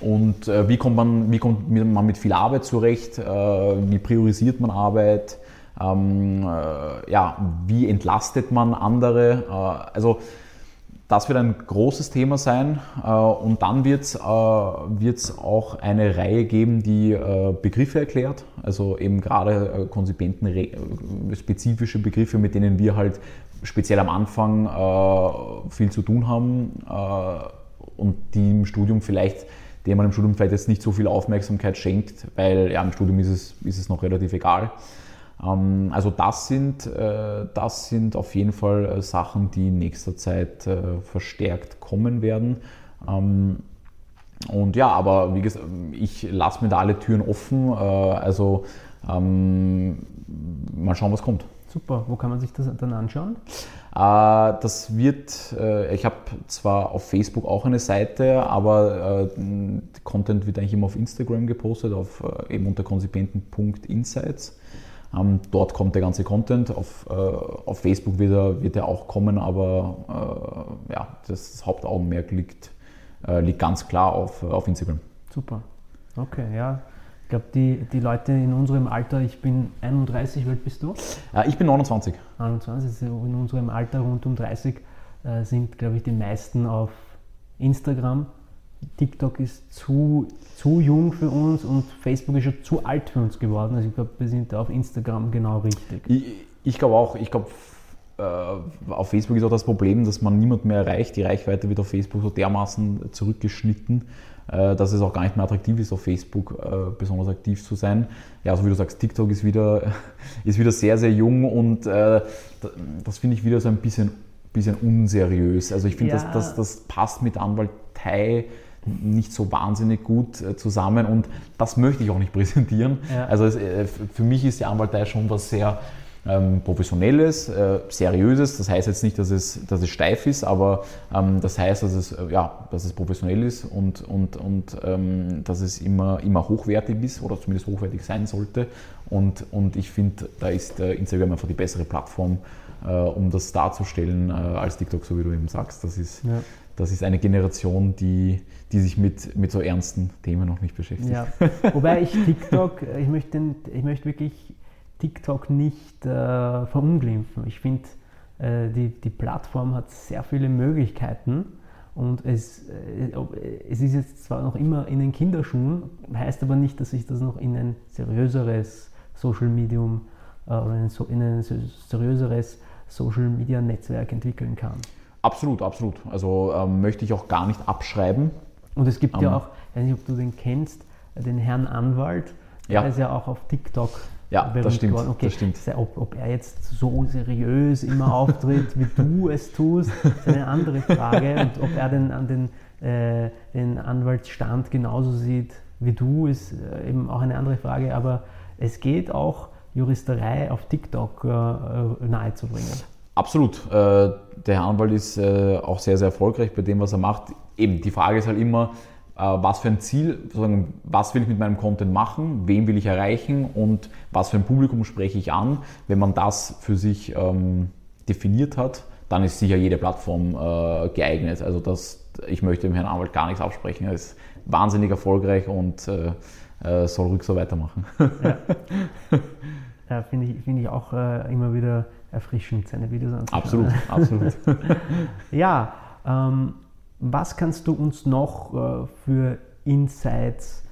B: und wie, kommt man, wie kommt man mit viel Arbeit zurecht? wie priorisiert man Arbeit? Ähm, äh, ja, wie entlastet man andere? Äh, also das wird ein großes Thema sein äh, und dann wird es äh, auch eine Reihe geben, die äh, Begriffe erklärt, also eben gerade äh, Konzipenten spezifische Begriffe, mit denen wir halt speziell am Anfang viel zu tun haben und die im Studium vielleicht dem man im Studium vielleicht jetzt nicht so viel Aufmerksamkeit schenkt, weil ja, im Studium ist es, ist es noch relativ egal. Ähm, also das sind, äh, das sind auf jeden Fall äh, Sachen, die in nächster Zeit äh, verstärkt kommen werden. Ähm, und ja, aber wie gesagt, ich lasse mir da alle Türen offen. Also ähm, mal schauen, was kommt.
A: Super, wo kann man sich das dann anschauen?
B: Das wird, ich habe zwar auf Facebook auch eine Seite, aber Content wird eigentlich immer auf Instagram gepostet, auf eben unter konzipienten.insights. Ähm, dort kommt der ganze Content. Auf, äh, auf Facebook wird er, wird er auch kommen, aber äh, ja, das Hauptaugenmerk liegt, äh, liegt ganz klar auf, auf Instagram.
A: Super. Okay, ja. Ich glaube, die, die Leute in unserem Alter, ich bin 31, wie alt bist du?
B: ich bin 29.
A: 29, also in unserem Alter rund um 30 äh, sind, glaube ich, die meisten auf Instagram TikTok ist zu, zu jung für uns und Facebook ist schon zu alt für uns geworden. Also ich glaube, wir sind da auf Instagram genau richtig.
B: Ich, ich glaube auch, ich glaube, äh, auf Facebook ist auch das Problem, dass man niemand mehr erreicht. Die Reichweite wird auf Facebook so dermaßen zurückgeschnitten, äh, dass es auch gar nicht mehr attraktiv ist, auf Facebook äh, besonders aktiv zu sein. Ja, so wie du sagst, TikTok ist wieder, (laughs) ist wieder sehr, sehr jung und äh, das finde ich wieder so ein bisschen, bisschen unseriös. Also ich finde, ja. das, das, das passt mit Anwaltei nicht so wahnsinnig gut äh, zusammen und das möchte ich auch nicht (laughs) präsentieren. Ja. Also es, äh, für mich ist die Anwaltei schon was sehr ähm, Professionelles, äh, Seriöses. Das heißt jetzt nicht, dass es, dass es steif ist, aber ähm, das heißt, dass es, äh, ja, dass es professionell ist und, und, und ähm, dass es immer, immer hochwertig ist oder zumindest hochwertig sein sollte. Und, und ich finde, da ist äh, Instagram einfach die bessere Plattform, um das darzustellen als TikTok, so wie du eben sagst. Das ist,
A: Ja.
B: Das ist eine Generation, die, die sich mit, mit so ernsten Themen noch nicht beschäftigt.
A: Ja. Wobei ich TikTok, äh, ich möchte, ich möchte wirklich TikTok nicht äh, verunglimpfen. Ich finde, äh, die, die Plattform hat sehr viele Möglichkeiten und es, äh, ob- es ist jetzt zwar noch immer in den Kinderschuhen, heißt aber nicht, dass sich das noch in ein seriöseres Social Medium äh, oder in ein, seriöseres Social Media Netzwerk entwickeln kann.
B: Absolut, absolut. Also ähm, möchte ich auch gar nicht abschreiben.
A: Und es gibt ja
B: Ähm.
A: auch, ich weiß nicht, ob du den kennst, den Herrn Anwalt,
B: Ja.
A: der ist ja auch auf TikTok
B: Ja, das stimmt.
A: Okay,
B: das stimmt.
A: Ob, ob er jetzt so seriös immer auftritt, wie du (laughs) es tust, ist eine andere Frage. Und ob er den, an den, äh, den Anwaltsstand genauso sieht wie du, ist äh, eben auch eine andere Frage. Aber es geht auch, Juristerei auf TikTok äh, äh, nahezubringen.
B: Absolut. Äh, der Herr Anwalt ist äh, auch sehr, sehr erfolgreich bei dem, was er macht. Eben, die Frage ist halt immer, äh, was für ein Ziel, was will ich mit meinem Content machen, wen will ich erreichen und was für ein Publikum spreche ich an. Wenn man das für sich ähm, definiert hat, dann ist sicher jede Plattform äh, geeignet. Also das, ich möchte dem Herrn Anwalt gar nichts absprechen. Er ist wahnsinnig erfolgreich und äh, äh, soll ruhig so weitermachen.
A: Ja, (laughs) Finde ich, finde ich auch immer wieder erfrischend, seine Videos anzuschauen.
B: absolut, absolut. (laughs)
A: Ja, ähm, was kannst du uns noch äh, für Insights,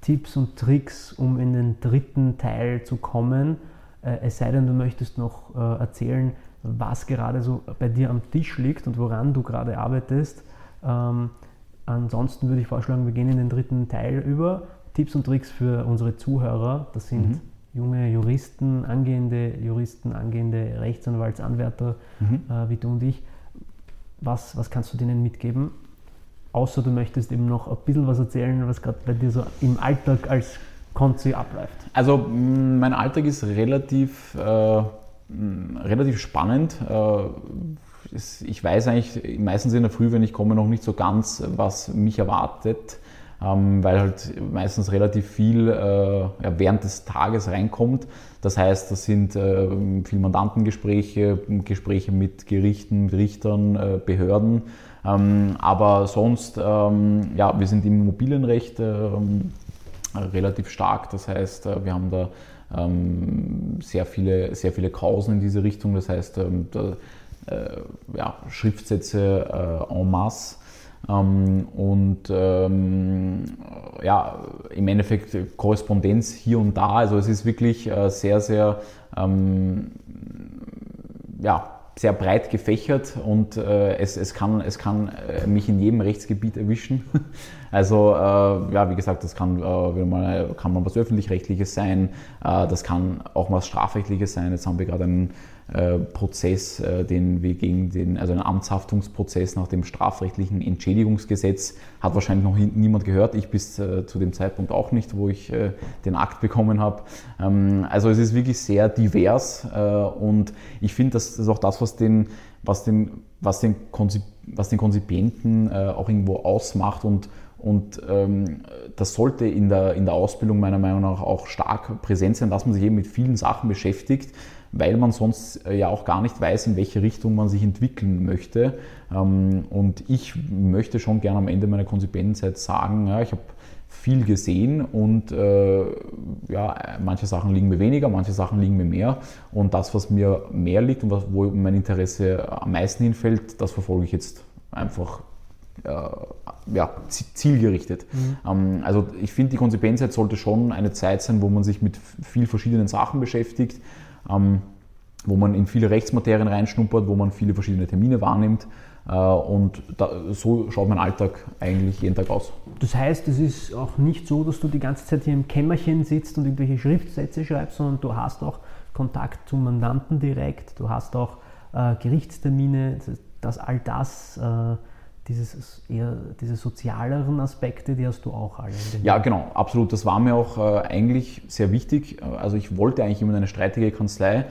A: Tipps und Tricks, um in den dritten Teil zu kommen? Äh, es sei denn, du möchtest noch äh, erzählen, was gerade so bei dir am Tisch liegt und woran du gerade arbeitest. Ähm, ansonsten würde ich vorschlagen, wir gehen in den dritten Teil über. Tipps und Tricks für unsere Zuhörer. Das sind junge Juristen, angehende Juristen, angehende Rechtsanwaltsanwärter äh, wie du und ich. Was, was kannst du denen mitgeben? Außer du möchtest eben noch ein bisschen was erzählen, was gerade bei dir so im Alltag als Konzi abläuft.
B: Also mh, mein Alltag ist relativ, äh, mh, relativ spannend. Äh, ich weiß eigentlich meistens in der Früh, wenn ich komme, noch nicht so ganz, was mich erwartet, ähm, weil halt meistens relativ viel äh, ja, während des Tages reinkommt. Das heißt, das sind äh, viel Mandantengespräche, Gespräche mit Gerichten, mit Richtern, äh, Behörden. Ähm, aber sonst, ähm, ja, wir sind im Immobilienrecht ähm, relativ stark. Das heißt, äh, wir haben da ähm, sehr, viele, sehr viele Kausen in diese Richtung. Das heißt, ähm, da, äh, ja, Schriftsätze äh, en masse. Ähm, und ähm, ja, im Endeffekt Korrespondenz hier und da. Also es ist wirklich äh, sehr, sehr ähm, ja, sehr breit gefächert und äh, es, es kann, es kann äh, mich in jedem Rechtsgebiet erwischen. (laughs) Also äh, ja, wie gesagt, das kann, äh, man, kann man was öffentlich-rechtliches sein, äh, das kann auch was strafrechtliches sein. Jetzt haben wir gerade einen Prozess, äh, den wir gegen den, also einen Amtshaftungsprozess nach dem strafrechtlichen Entschädigungsgesetz, hat wahrscheinlich noch nie- niemand gehört. Ich bis äh, zu dem Zeitpunkt auch nicht, wo ich äh, den Akt bekommen habe. Ähm, also es ist wirklich sehr divers äh, und ich finde, das ist auch das, was den, was den, was den, Konzip, was den Konzipienten äh, auch irgendwo ausmacht und und ähm, das sollte in der, in der Ausbildung meiner Meinung nach auch stark präsent sein, dass man sich eben mit vielen Sachen beschäftigt, weil man sonst äh, ja auch gar nicht weiß, in welche Richtung man sich entwickeln möchte. Ähm, und ich möchte schon gerne am Ende meiner Konzipientenzeit sagen, ja, ich habe viel gesehen und äh, ja, manche Sachen liegen mir weniger, manche Sachen liegen mir mehr. Und das, was mir mehr liegt und was, wo mein Interesse am meisten hinfällt, das verfolge ich jetzt einfach äh, ja, zi- zielgerichtet. Ähm, also ich finde, die Konsequenzzeit sollte schon eine Zeit sein, wo man sich mit f- viel verschiedenen Sachen beschäftigt, ähm, wo man in viele Rechtsmaterien reinschnuppert, wo man viele verschiedene Termine wahrnimmt. Äh, und da, so schaut mein Alltag eigentlich jeden Tag aus.
A: Das heißt, es ist auch nicht so, dass du die ganze Zeit hier im Kämmerchen sitzt und irgendwelche Schriftsätze schreibst, sondern du hast auch Kontakt zum Mandanten direkt, du hast auch äh, Gerichtstermine, dass, dass all das, äh, dieses, eher, diese sozialeren Aspekte, die hast du auch alle.
B: Ja, genau, absolut. Das war mir auch äh, eigentlich sehr wichtig. Also ich wollte eigentlich immer in eine streitige Kanzlei,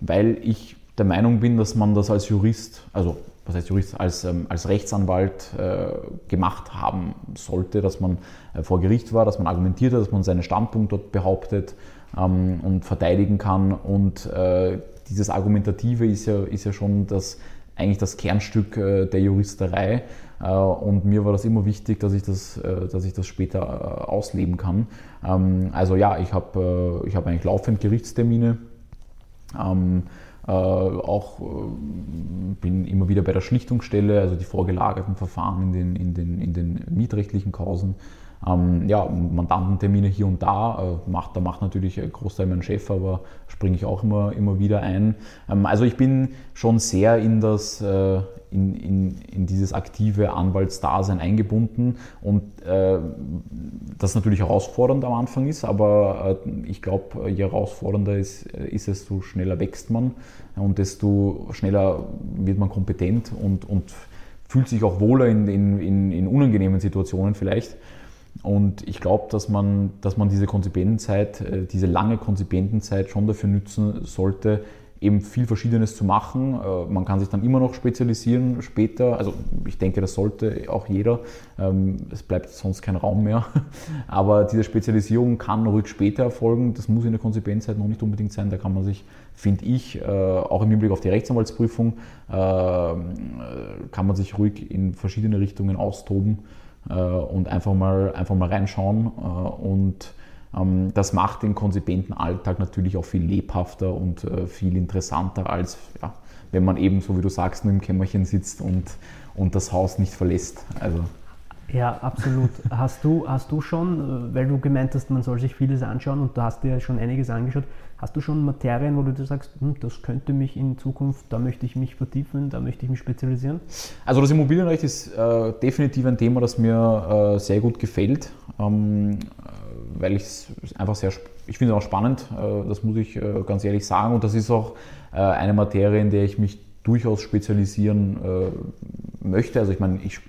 B: weil ich der Meinung bin, dass man das als Jurist, also was heißt Jurist, als, ähm, als Rechtsanwalt äh, gemacht haben sollte, dass man äh, vor Gericht war, dass man argumentiert hat, dass man seinen Standpunkt dort behauptet ähm, und verteidigen kann. Und äh, dieses Argumentative ist ja, ist ja schon das, eigentlich das Kernstück äh, der Juristerei. Äh, und mir war das immer wichtig, dass ich das, äh, dass ich das später ausleben kann. Ähm, also ja, ich habe ich hab eigentlich laufend Gerichtstermine. Ähm, äh, auch äh, bin immer wieder bei der Schlichtungsstelle, also die vorgelagerten Verfahren in den, in den, in den mietrechtlichen Kausen. Ähm, ja, Mandantentermine hier und da, äh, macht, da macht natürlich ein Großteil mein Chef, aber springe ich auch immer, immer wieder ein. Ähm, also ich bin schon sehr in das, äh, in, in, in dieses aktive Anwaltsdasein eingebunden und äh, das natürlich herausfordernd am Anfang ist, aber äh, ich glaube, je herausfordernder ist, ist es, desto schneller wächst man und desto schneller wird man kompetent und, und fühlt sich auch wohler in, in unangenehmen Situationen vielleicht. Und ich glaube, dass man, dass man diese Konzipentenzeit, äh, diese lange Konzipentenzeit schon dafür nutzen sollte, eben viel Verschiedenes zu machen. Äh, man kann sich dann immer noch spezialisieren später. Also ich denke, das sollte auch jeder. Ähm, es bleibt sonst kein Raum mehr. (laughs) Aber diese Spezialisierung kann ruhig später erfolgen. Das muss in der Konsequenzzeit noch nicht unbedingt sein. Da kann man sich, finde ich, äh, auch im Hinblick auf die Rechtsanwaltsprüfung, äh, kann man sich ruhig in verschiedene Richtungen austoben und einfach mal, einfach mal reinschauen und ähm, das macht den konsequenten Alltag natürlich auch viel lebhafter und äh, viel interessanter, als ja, wenn man eben, so wie du sagst, nur im Kämmerchen sitzt und, und das Haus nicht verlässt. Also,
A: ja, absolut. Hast du, hast du schon, äh, weil du gemeint hast, man soll sich vieles anschauen und du hast dir schon einiges angeschaut, hast du schon Materien, wo du sagst, hm, das könnte mich in Zukunft, da möchte ich mich vertiefen, da möchte ich mich spezialisieren?
B: Also das Immobilienrecht ist äh, definitiv ein Thema, das mir äh, sehr gut gefällt. Ähm, weil ich es einfach sehr, ich finde es auch spannend, äh, das muss ich äh, ganz ehrlich sagen. Und das ist auch äh, eine Materie, in der ich mich durchaus spezialisieren möchte. Also ich meine, ich,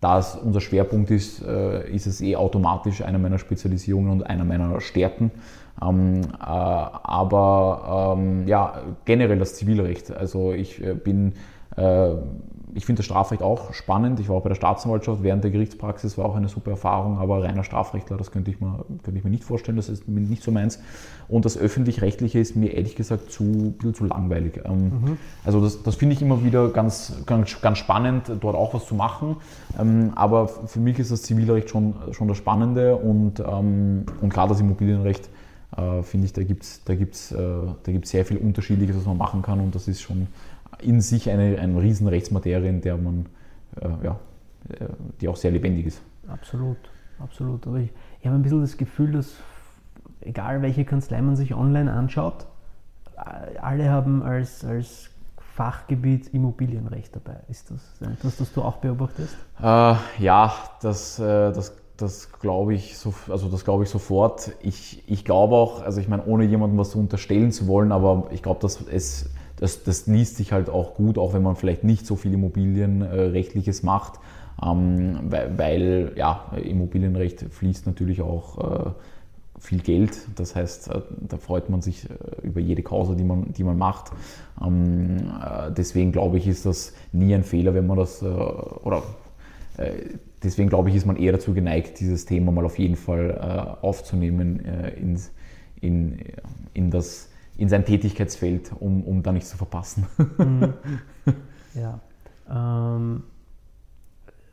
B: da es unser Schwerpunkt ist, ist es eh automatisch eine meiner Spezialisierungen und einer meiner Stärken. Ähm, aber ähm, ja, generell das Zivilrecht. Also ich bin ich finde das Strafrecht auch spannend. Ich war auch bei der Staatsanwaltschaft während der Gerichtspraxis, war auch eine super Erfahrung, aber reiner Strafrechtler, das könnte ich mir, könnte ich mir nicht vorstellen, das ist nicht so meins. Und das Öffentlich-Rechtliche ist mir ehrlich gesagt zu, ein bisschen zu langweilig. Ähm, mhm. Also das, das finde ich immer wieder ganz, ganz, ganz spannend, dort auch was zu machen. Ähm, aber für mich ist das Zivilrecht schon, schon das Spannende und, ähm, und gerade das Immobilienrecht äh, finde ich, da gibt es da gibt's, äh, da gibt's sehr viel Unterschiedliches, was man machen kann und das ist schon in sich eine, eine riesen Rechtsmaterie, in der man, äh, ja, äh, die auch sehr lebendig ist.
A: Absolut, absolut. Aber ich, ich habe ein bisschen das Gefühl, dass egal welche Kanzlei man sich online anschaut, alle haben als, als Fachgebiet Immobilienrecht dabei. Ist das etwas, das du auch beobachtest?
B: Äh, ja, das, äh, das, das glaube ich, so, also das glaube ich sofort. Ich, ich glaube auch, also ich meine, ohne jemandem was unterstellen zu wollen, aber ich glaube, dass es das, das liest sich halt auch gut, auch wenn man vielleicht nicht so viel Immobilienrechtliches macht, ähm, weil, weil, ja, Immobilienrecht fließt natürlich auch äh, viel Geld. Das heißt, äh, da freut man sich äh, über jede Causa, die man, die man macht. Ähm, äh, deswegen glaube ich, ist das nie ein Fehler, wenn man das, äh, oder äh, deswegen glaube ich, ist man eher dazu geneigt, dieses Thema mal auf jeden Fall aufzunehmen ins, in, in das in sein Tätigkeitsfeld, um, um da nichts zu verpassen. Mhm. (laughs)
A: Ja. Ähm,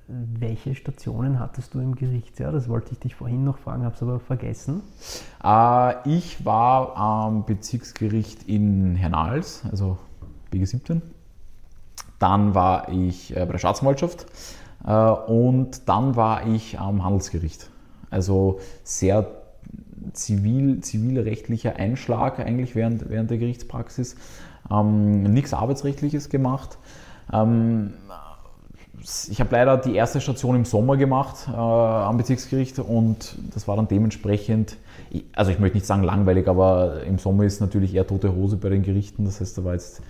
A: welche Stationen hattest du im Gerichtsjahr? Das wollte ich dich vorhin noch fragen, habe es aber vergessen.
B: Äh, ich war am Bezirksgericht in Hernals, also BG17. Dann war ich äh, bei der Staatsanwaltschaft äh, und dann war ich am Handelsgericht. Also sehr zivil, zivilrechtlicher Einschlag eigentlich während, während der Gerichtspraxis. Ähm, nichts Arbeitsrechtliches gemacht. Ähm, ich habe leider die erste Station im Sommer gemacht äh, am Bezirksgericht und das war dann dementsprechend, also ich möchte nicht sagen langweilig, aber im Sommer ist natürlich eher tote Hose bei den Gerichten. Das heißt, da war jetzt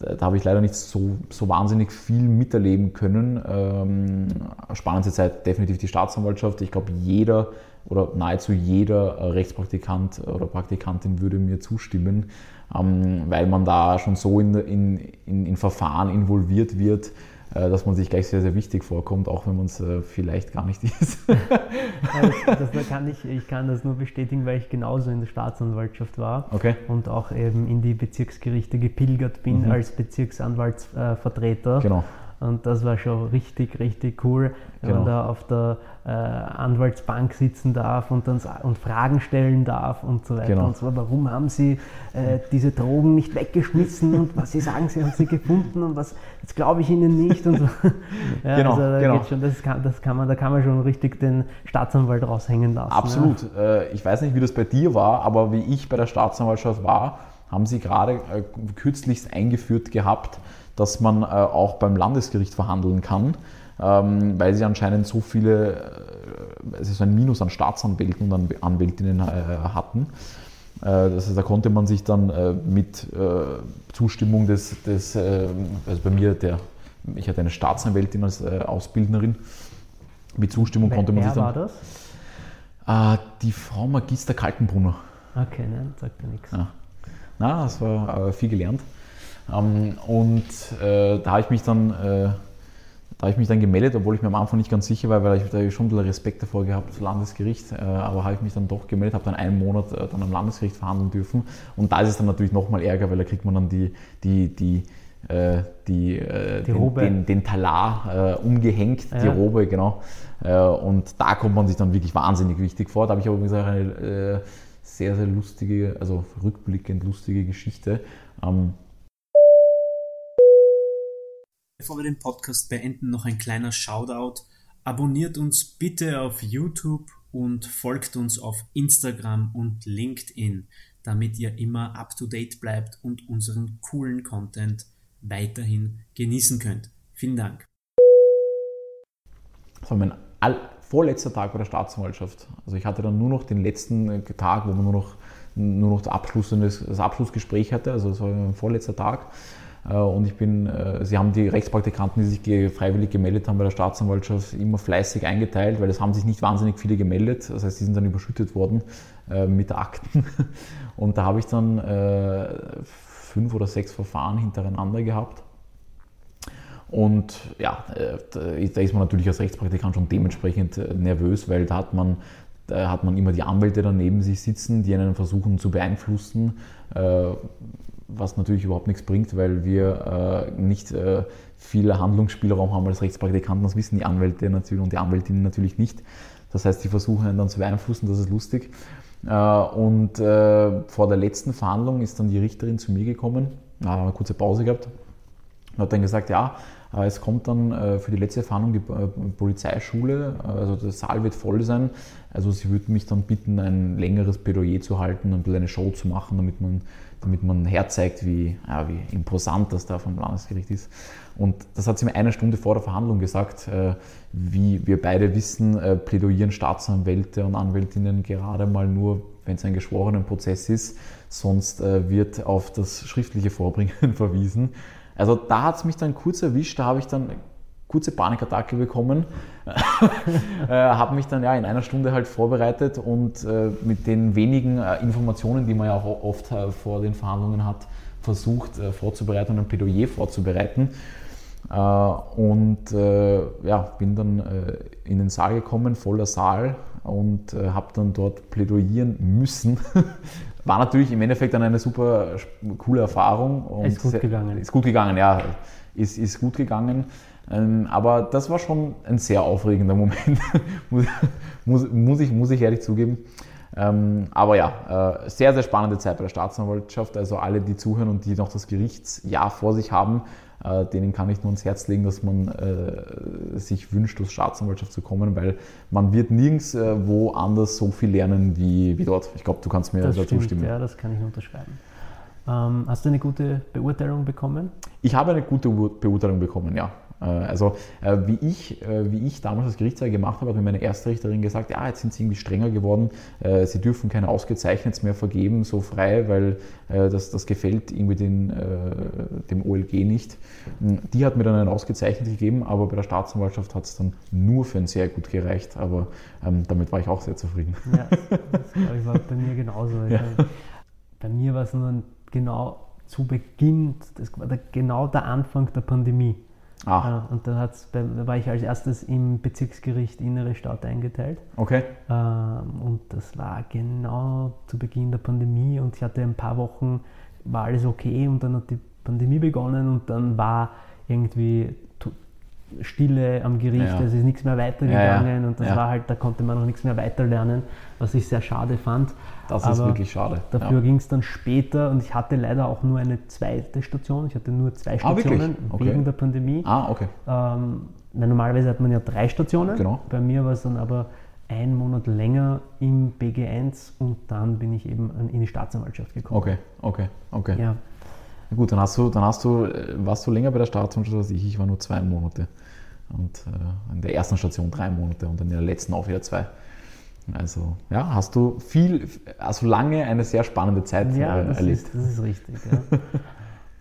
B: da habe ich leider nicht so, so wahnsinnig viel miterleben können. Ähm, spannendste Zeit definitiv die Staatsanwaltschaft. Ich glaube, jeder oder nahezu jeder äh, Rechtspraktikant oder Praktikantin würde mir zustimmen, ähm, weil man da schon so in, in, in, Verfahren involviert wird, äh, dass man sich gleich sehr, sehr wichtig vorkommt, auch wenn man es äh, vielleicht gar nicht (laughs) ist.
A: Ja, das, das kann ich, ich kann das nur bestätigen, weil ich genauso in der Staatsanwaltschaft war
B: Okay.
A: und auch eben in die Bezirksgerichte gepilgert bin
B: Mhm.
A: als Bezirksanwaltsvertreter.
B: Genau.
A: Und das war schon richtig, richtig cool, wenn
B: Genau.
A: man da auf der äh, Anwaltsbank sitzen darf und, dann, und Fragen stellen darf und so weiter.
B: Genau.
A: Und zwar, warum haben Sie äh, diese Drogen nicht weggeschmissen und was Sie sagen, Sie haben sie gefunden und was, das glaube ich Ihnen nicht. Und so. (laughs) ja,
B: Genau,
A: also da
B: genau.
A: schon, das kann, das kann man, da kann man schon richtig den Staatsanwalt raushängen lassen.
B: Absolut. Äh, Ich weiß nicht, wie das bei dir war, aber wie ich bei der Staatsanwaltschaft war, haben sie gerade äh, kürzlichst eingeführt gehabt, dass man äh, auch beim Landesgericht verhandeln kann, ähm, weil sie anscheinend so viele, äh, es ist ein Minus an Staatsanwälten und an Anwältinnen äh, hatten. Äh, Das heißt, da konnte man sich dann äh, mit Zustimmung des, des also bei mir, der, ich hatte eine Staatsanwältin als Ausbildnerin, mit Zustimmung
A: Wer,
B: konnte man
A: wer
B: sich
A: war
B: dann.
A: das?
B: Ah, die Frau Magister Kaltenbrunner.
A: Okay, nein, sagt mir nichts.
B: Ja. Na, das war äh, viel gelernt. Ähm, und äh, da habe ich mich dann, äh, da habe ich mich dann gemeldet, obwohl ich mir am Anfang nicht ganz sicher war, weil ich da schon ein bisschen Respekt davor gehabt, das Landesgericht. Äh, aber habe ich mich dann doch gemeldet, habe dann einen Monat äh, dann am Landesgericht verhandeln dürfen. Und da ist es dann natürlich nochmal Ärger, weil da kriegt man dann die, die, die äh, die, äh,
A: Die
B: den, den, den Talar äh, umgehängt, die
A: Ja.
B: Robe, genau. Und da kommt man sich dann wirklich wahnsinnig wichtig vor. Da habe ich aber übrigens auch eine sehr, sehr lustige, also rückblickend lustige Geschichte. Ähm,
C: Bevor wir den Podcast beenden, noch ein kleiner Shoutout. Abonniert uns bitte auf YouTube und folgt uns auf Instagram und LinkedIn, damit ihr immer up to date bleibt und unseren coolen Content weiterhin genießen könnt. Vielen Dank.
B: das war mein vorletzter Tag bei der Staatsanwaltschaft. Also ich hatte dann nur noch den letzten äh, Tag, wo man nur noch, nur noch das, Abschluss, das Abschlussgespräch hatte. Also das war mein vorletzter Tag. Äh, Und ich bin, äh, sie haben die Rechtspraktikanten, die sich freiwillig gemeldet haben bei der Staatsanwaltschaft, immer fleißig eingeteilt, weil es haben sich nicht wahnsinnig viele gemeldet. Das heißt, die sind dann überschüttet worden äh, mit Akten. (laughs) Und da habe ich dann fünf oder sechs Verfahren hintereinander gehabt. Und ja, da ist man natürlich als Rechtspraktikant schon dementsprechend nervös, weil da hat man, hat man immer die Anwälte daneben sich sitzen, die einen versuchen zu beeinflussen, was natürlich überhaupt nichts bringt, weil wir äh, nicht äh, viel Handlungsspielraum haben als Rechtspraktikanten. Das wissen die Anwälte natürlich und die Anwältinnen natürlich nicht. Das heißt, die versuchen einen dann zu beeinflussen, das ist lustig. Äh, Und äh, vor der letzten Verhandlung ist dann die Richterin zu mir gekommen, da haben wir eine kurze Pause gehabt und hat dann gesagt, ja, äh, es kommt dann äh, für die letzte Verhandlung die Polizeischule, also der Saal wird voll sein. Also sie würden mich dann bitten, ein längeres Plädoyer zu halten, ein bisschen eine Show zu machen, damit man, damit man herzeigt, wie, ja, wie imposant das da vom Landesgericht ist. Und das hat sie mir eine Stunde vor der Verhandlung gesagt. Äh, Wie wir beide wissen, äh, plädoyieren Staatsanwälte und Anwältinnen gerade mal nur, wenn es ein geschworenen Prozess ist. Sonst äh, wird auf das schriftliche Vorbringen (laughs) verwiesen. Also da hat es mich dann kurz erwischt, da habe ich dann kurze Panikattacke bekommen, (laughs) äh, habe mich dann ja in einer Stunde halt vorbereitet und äh, mit den wenigen äh, Informationen, die man ja auch oft äh, vor den Verhandlungen hat, versucht äh, vorzubereiten und ein Plädoyer vorzubereiten. Äh, und ja, bin dann in den Saal gekommen, voller Saal und habe dann dort plädoyieren müssen. (laughs) War natürlich im Endeffekt dann eine super coole Erfahrung. Und
A: Ist gut gegangen.
B: Ist gut gegangen, ja. Ist, ist gut gegangen. Ähm, aber das war schon ein sehr aufregender Moment, (laughs) muss, muss, muss, ich, muss ich ehrlich zugeben. Ähm, aber ja, äh, sehr, sehr spannende Zeit bei der Staatsanwaltschaft. Also alle, die zuhören und die noch das Gerichtsjahr vor sich haben, äh, denen kann ich nur ans Herz legen, dass man äh, sich wünscht, aus Staatsanwaltschaft zu kommen, weil man wird nirgends äh, woanders so viel lernen wie, wie dort. Ich glaube, du kannst mir
A: Das
B: dazu
A: stimmt,
B: stimmen.
A: ja, das kann ich unterschreiben. Ähm, hast du eine gute Beurteilung bekommen?
B: Ich habe eine gute Ur- Beurteilung bekommen, ja. Äh, Also äh, wie ich, äh, wie ich damals das Gerichtsjahr gemacht habe, hat mir meine Erstrichterin gesagt, ja, jetzt sind sie irgendwie strenger geworden, sie dürfen keine Ausgezeichnets mehr vergeben, so frei, weil das, das gefällt irgendwie den, dem OLG nicht. Die hat mir dann ein Ausgezeichnet gegeben, aber bei der Staatsanwaltschaft hat es dann nur für ein sehr gut gereicht, aber ähm, damit war ich auch sehr zufrieden.
A: Ja, das glaube ich war bei mir genauso.
B: Ja.
A: meine, Bei mir war es nur genau zu Beginn, das war der, genau der Anfang der Pandemie.
B: Ah.
A: Äh, und da, hat's bei, war ich als erstes im Bezirksgericht Innere Stadt eingeteilt.
B: Okay.
A: Ähm, und das war genau zu Beginn der Pandemie und ich hatte ein paar Wochen, war alles okay und dann hat die Pandemie begonnen und dann war irgendwie Stille am Gericht,
B: Ja.
A: es ist nichts mehr weitergegangen
B: Ja,
A: und das war halt, da konnte man noch nichts mehr weiterlernen, was ich sehr schade fand.
B: Das ist
A: Aber
B: wirklich schade.
A: Dafür ging es dann später und ich hatte leider auch nur eine zweite Station. Ich hatte nur zwei
B: Ah?
A: Stationen
B: Okay.
A: wegen der Pandemie.
B: Ah, okay.
A: Ähm, normalerweise hat man ja drei Stationen.
B: Genau.
A: Bei mir war es dann aber ein Monat länger im BG1 und dann bin ich eben in die Staatsanwaltschaft gekommen.
B: Okay, okay, okay.
A: Ja,
B: Na Gut, dann hast du, dann hast du, äh, warst du länger bei der Staatsanwaltschaft als ich. Ich war nur zwei Monate. Und äh, in der ersten Station drei Monate und dann in der letzten auch wieder zwei. Also, ja, hast du viel, also lange eine sehr spannende Zeit
A: ja
B: äh,
A: das,
B: erlebt.
A: ist, das ist richtig. Ja. (laughs)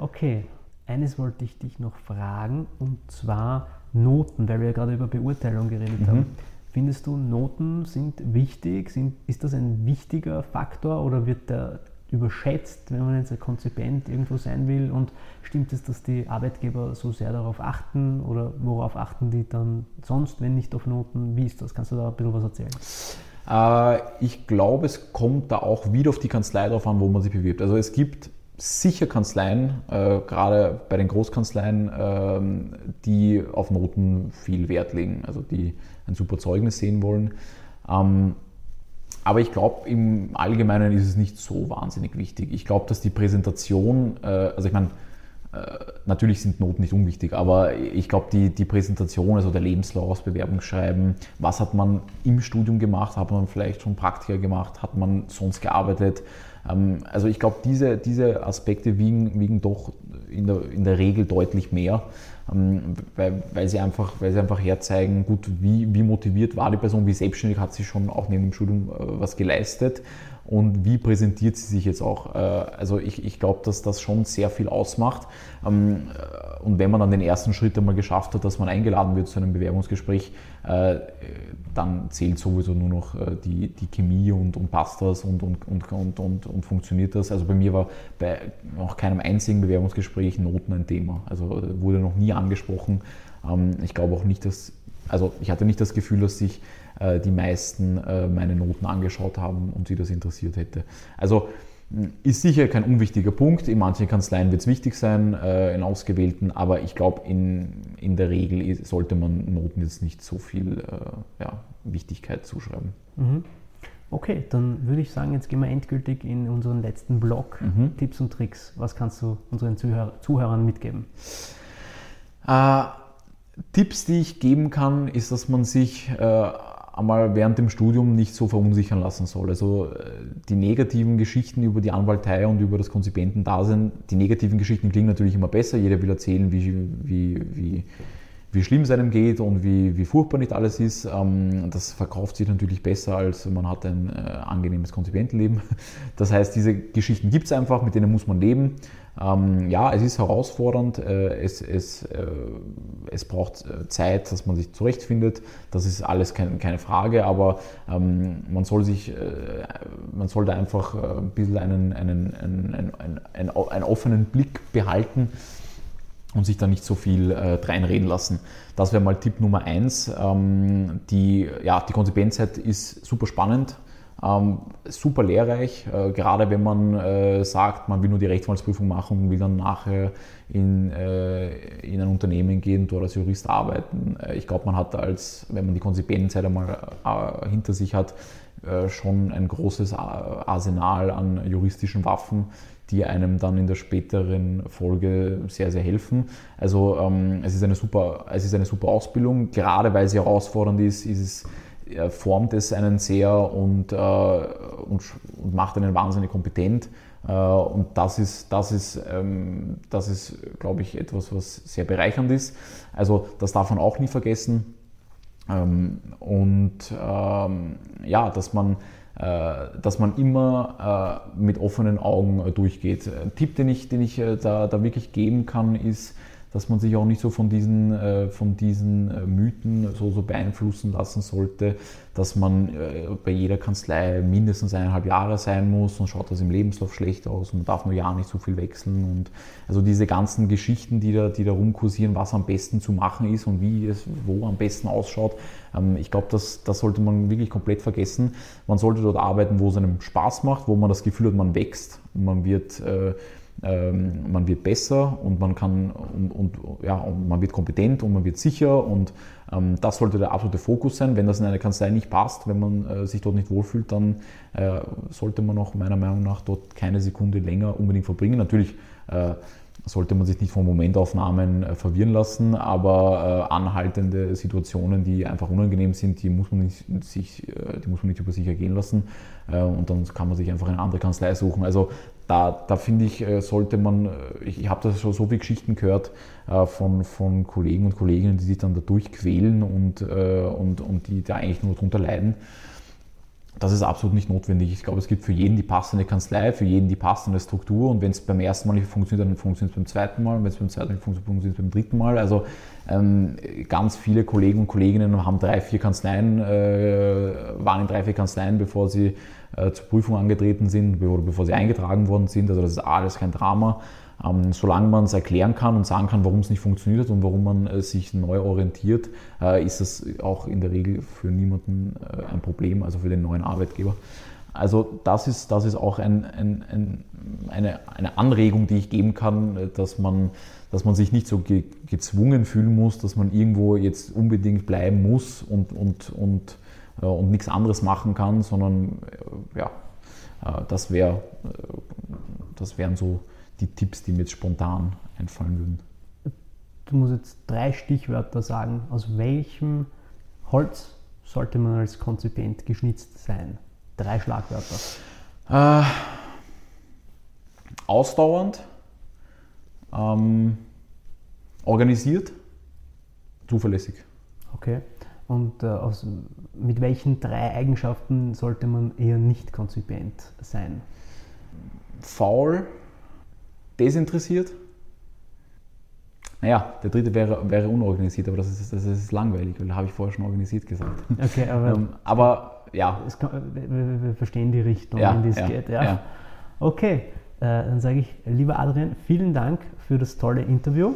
A: Okay, eines wollte ich dich noch fragen und zwar Noten, weil wir ja gerade über Beurteilung geredet
B: Mhm.
A: haben. Findest du, Noten sind wichtig? Sind, ist das ein wichtiger Faktor oder wird der überschätzt, wenn man jetzt ein Konzipient irgendwo sein will? Und stimmt es, dass die Arbeitgeber so sehr darauf achten oder worauf achten die dann sonst, wenn nicht auf Noten? Wie ist das? Kannst du da ein bisschen was erzählen?
B: Äh, ich glaube, es kommt da auch wieder auf die Kanzlei drauf an, wo man sich bewirbt. Also es gibt sicher Kanzleien, äh, gerade bei den Großkanzleien, ähm, die auf Noten viel Wert legen, also die ein super Zeugnis sehen wollen. Ähm, aber ich glaube, im Allgemeinen ist es nicht so wahnsinnig wichtig. Ich glaube, dass die Präsentation, äh, also ich meine, äh, natürlich sind Noten nicht unwichtig, aber ich glaube, die, die Präsentation, also der Lebenslauf, Bewerbungsschreiben, was hat man im Studium gemacht, hat man vielleicht schon Praktika gemacht, hat man sonst gearbeitet. Ähm, also ich glaube, diese, diese Aspekte wiegen, wiegen doch in der, in der Regel deutlich mehr, ähm, weil, weil, sie einfach, weil sie einfach herzeigen, gut, wie, wie motiviert war die Person, wie selbstständig hat sie schon auch neben dem Studium äh, was geleistet und wie präsentiert sie sich jetzt auch. Äh, also ich, ich glaube, dass das schon sehr viel ausmacht. Ähm, äh, und wenn man dann den ersten Schritt einmal geschafft hat, dass man eingeladen wird zu einem Bewerbungsgespräch, äh, dann zählt sowieso nur noch die, die Chemie und, und passt das und, und, und, und, und, und funktioniert das. Also bei mir war bei noch keinem einzigen Bewerbungsgespräch Noten ein Thema. Also wurde noch nie angesprochen. Ähm, ich glaube auch nicht, dass, also ich hatte nicht das Gefühl, dass sich die meisten äh, meine Noten angeschaut haben und sie das interessiert hätte. Also mh, ist sicher kein unwichtiger Punkt. In manchen Kanzleien wird es wichtig sein, äh, in ausgewählten, aber ich glaube, in, in der Regel sollte man Noten jetzt nicht so viel äh, ja, Wichtigkeit zuschreiben.
A: Okay, dann würde ich sagen, jetzt gehen wir endgültig in unseren letzten Block.
B: Mhm.
A: Tipps und Tricks. Was kannst du unseren Zuhör Zuhörern mitgeben?
B: Äh, Tipps, die ich geben kann, ist, dass man sich äh, einmal während dem Studium nicht so verunsichern lassen soll. Also äh, die negativen Geschichten über die Anwaltei und über das Konzipientendasein, die negativen Geschichten klingen natürlich immer besser. Jeder will erzählen, wie, wie, wie, wie schlimm es einem geht und wie, wie furchtbar nicht alles ist. Ähm, das verkauft sich natürlich besser, als man hat ein äh, angenehmes Konzipientenleben. Das heißt, diese Geschichten gibt es einfach, mit denen muss man leben. Ähm, ja, es ist herausfordernd, äh, es, es, äh, es braucht äh, Zeit, dass man sich zurechtfindet. Das ist alles kein, keine Frage, aber ähm, man soll sich, äh, man sollte einfach äh, ein bisschen einen, einen, einen, einen, einen, einen, offenen Blick behalten und sich da nicht so viel äh, reinreden lassen. Das wäre mal Tipp Nummer eins. Ähm, die, ja, die Konsequenzzeit ist super spannend, ähm, super lehrreich, äh, gerade wenn man äh, sagt, man will nur die Rechtsanwaltsprüfung machen und will dann nachher in, äh, in ein Unternehmen gehen, dort als Jurist arbeiten. Äh, ich glaube, man hat als, wenn man die Konsequenzzeit einmal äh, hinter sich hat, äh, schon ein großes Arsenal an juristischen Waffen, die einem dann in der späteren Folge sehr, sehr helfen. Also ähm, es, ist eine super, es ist eine super Ausbildung, gerade weil sie herausfordernd ist, ist es, formt es einen sehr und, äh, und, und macht einen wahnsinnig kompetent. Äh, und das ist, das ist, ähm, das ist glaube ich, etwas, was sehr bereichernd ist. Also das darf man auch nie vergessen. Ähm, und ähm, ja, dass man, äh, dass man immer äh, mit offenen Augen äh, durchgeht. Ein Tipp, den ich, den ich äh, da, da wirklich geben kann, ist, dass man sich auch nicht so von diesen, äh, von diesen äh, Mythen so, so beeinflussen lassen sollte, dass man äh, bei jeder Kanzlei mindestens eineinhalb Jahre sein muss und schaut das im Lebenslauf schlecht aus und man darf nur ja nicht so viel wechseln und also diese ganzen Geschichten, die da, die da rumkursieren, was am besten zu machen ist und wie es wo am besten ausschaut, ähm, ich glaube, das, das sollte man wirklich komplett vergessen. Man sollte dort arbeiten, wo es einem Spaß macht, wo man das Gefühl hat, man wächst, man wird äh, ähm, man wird besser und man kann und, und, ja, und man wird kompetent und man wird sicher und ähm, das sollte der absolute Fokus sein. Wenn das in einer Kanzlei nicht passt, wenn man äh, sich dort nicht wohlfühlt, dann äh, sollte man auch meiner Meinung nach dort keine Sekunde länger unbedingt verbringen. Natürlich äh, sollte man sich nicht von Momentaufnahmen äh, verwirren lassen, aber äh, anhaltende Situationen, die einfach unangenehm sind, die muss man nicht, sich, äh, die muss man nicht über sich ergehen lassen und dann kann man sich einfach eine andere Kanzlei suchen. Also da, da finde ich, äh, sollte man, äh, ich, ich habe da schon so viele Geschichten gehört äh, von, von Kollegen und Kolleginnen, die sich dann da durchquälen und, und, und die da eigentlich nur darunter leiden. Das ist absolut nicht notwendig. Ich glaube, es gibt für jeden die passende Kanzlei, für jeden die passende Struktur und wenn es beim ersten Mal nicht funktioniert, dann funktioniert es beim zweiten Mal, wenn es beim zweiten Mal nicht funktioniert, funktioniert es beim dritten Mal. Also ähm, ganz viele Kollegen und Kolleginnen haben drei, vier Kanzleien, äh, waren in drei, vier Kanzleien, bevor sie äh, zur Prüfung angetreten sind oder bevor sie eingetragen worden sind. Also das ist alles kein Drama. Ähm, solange man es erklären kann und sagen kann, warum es nicht funktioniert und warum man äh, sich neu orientiert, äh, ist das auch in der Regel für niemanden äh, ein Problem, also für den neuen Arbeitgeber. Also das ist, das ist auch ein, ein, ein, eine, eine Anregung, die ich geben kann, äh, dass man, dass man sich nicht so ge gezwungen fühlen muss, dass man irgendwo jetzt unbedingt bleiben muss und, und, und äh, und nichts anderes machen kann, sondern äh, ja, das, wär, das wären so die Tipps, die mir jetzt spontan einfallen würden.
A: Du musst jetzt drei Stichwörter sagen. Aus welchem Holz sollte man als Konzipient geschnitzt sein? Drei Schlagwörter. Äh,
B: ausdauernd, ähm, organisiert, zuverlässig.
A: Okay. Und äh, aus, mit welchen drei Eigenschaften sollte man eher nicht konzipient sein?
B: Faul, desinteressiert. Naja, der dritte wäre, wäre unorganisiert, aber das ist, das ist langweilig, weil da habe ich vorher schon organisiert gesagt.
A: Okay, aber,
B: ähm, aber ja.
A: Kann, wir, wir, verstehen die Richtung,
B: ja,
A: in die es
B: ja,
A: geht. Ja.
B: ja.
A: Okay, äh, dann sage ich, lieber Adrian, vielen Dank für das tolle Interview.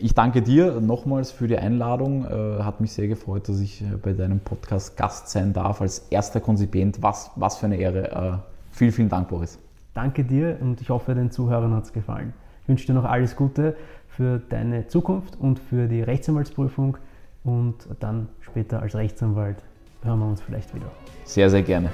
B: Ich danke dir nochmals für die Einladung. Äh, hat mich sehr gefreut, dass ich äh, bei deinem Podcast Gast sein darf als erster Konzipient. Was, was für eine Ehre. Äh, vielen, vielen Dank, Boris.
A: Danke dir und ich hoffe, den Zuhörern hat es gefallen. Ich wünsche dir noch alles Gute für deine Zukunft und für die Rechtsanwaltsprüfung und dann später als Rechtsanwalt hören wir uns vielleicht wieder.
B: Sehr, sehr gerne.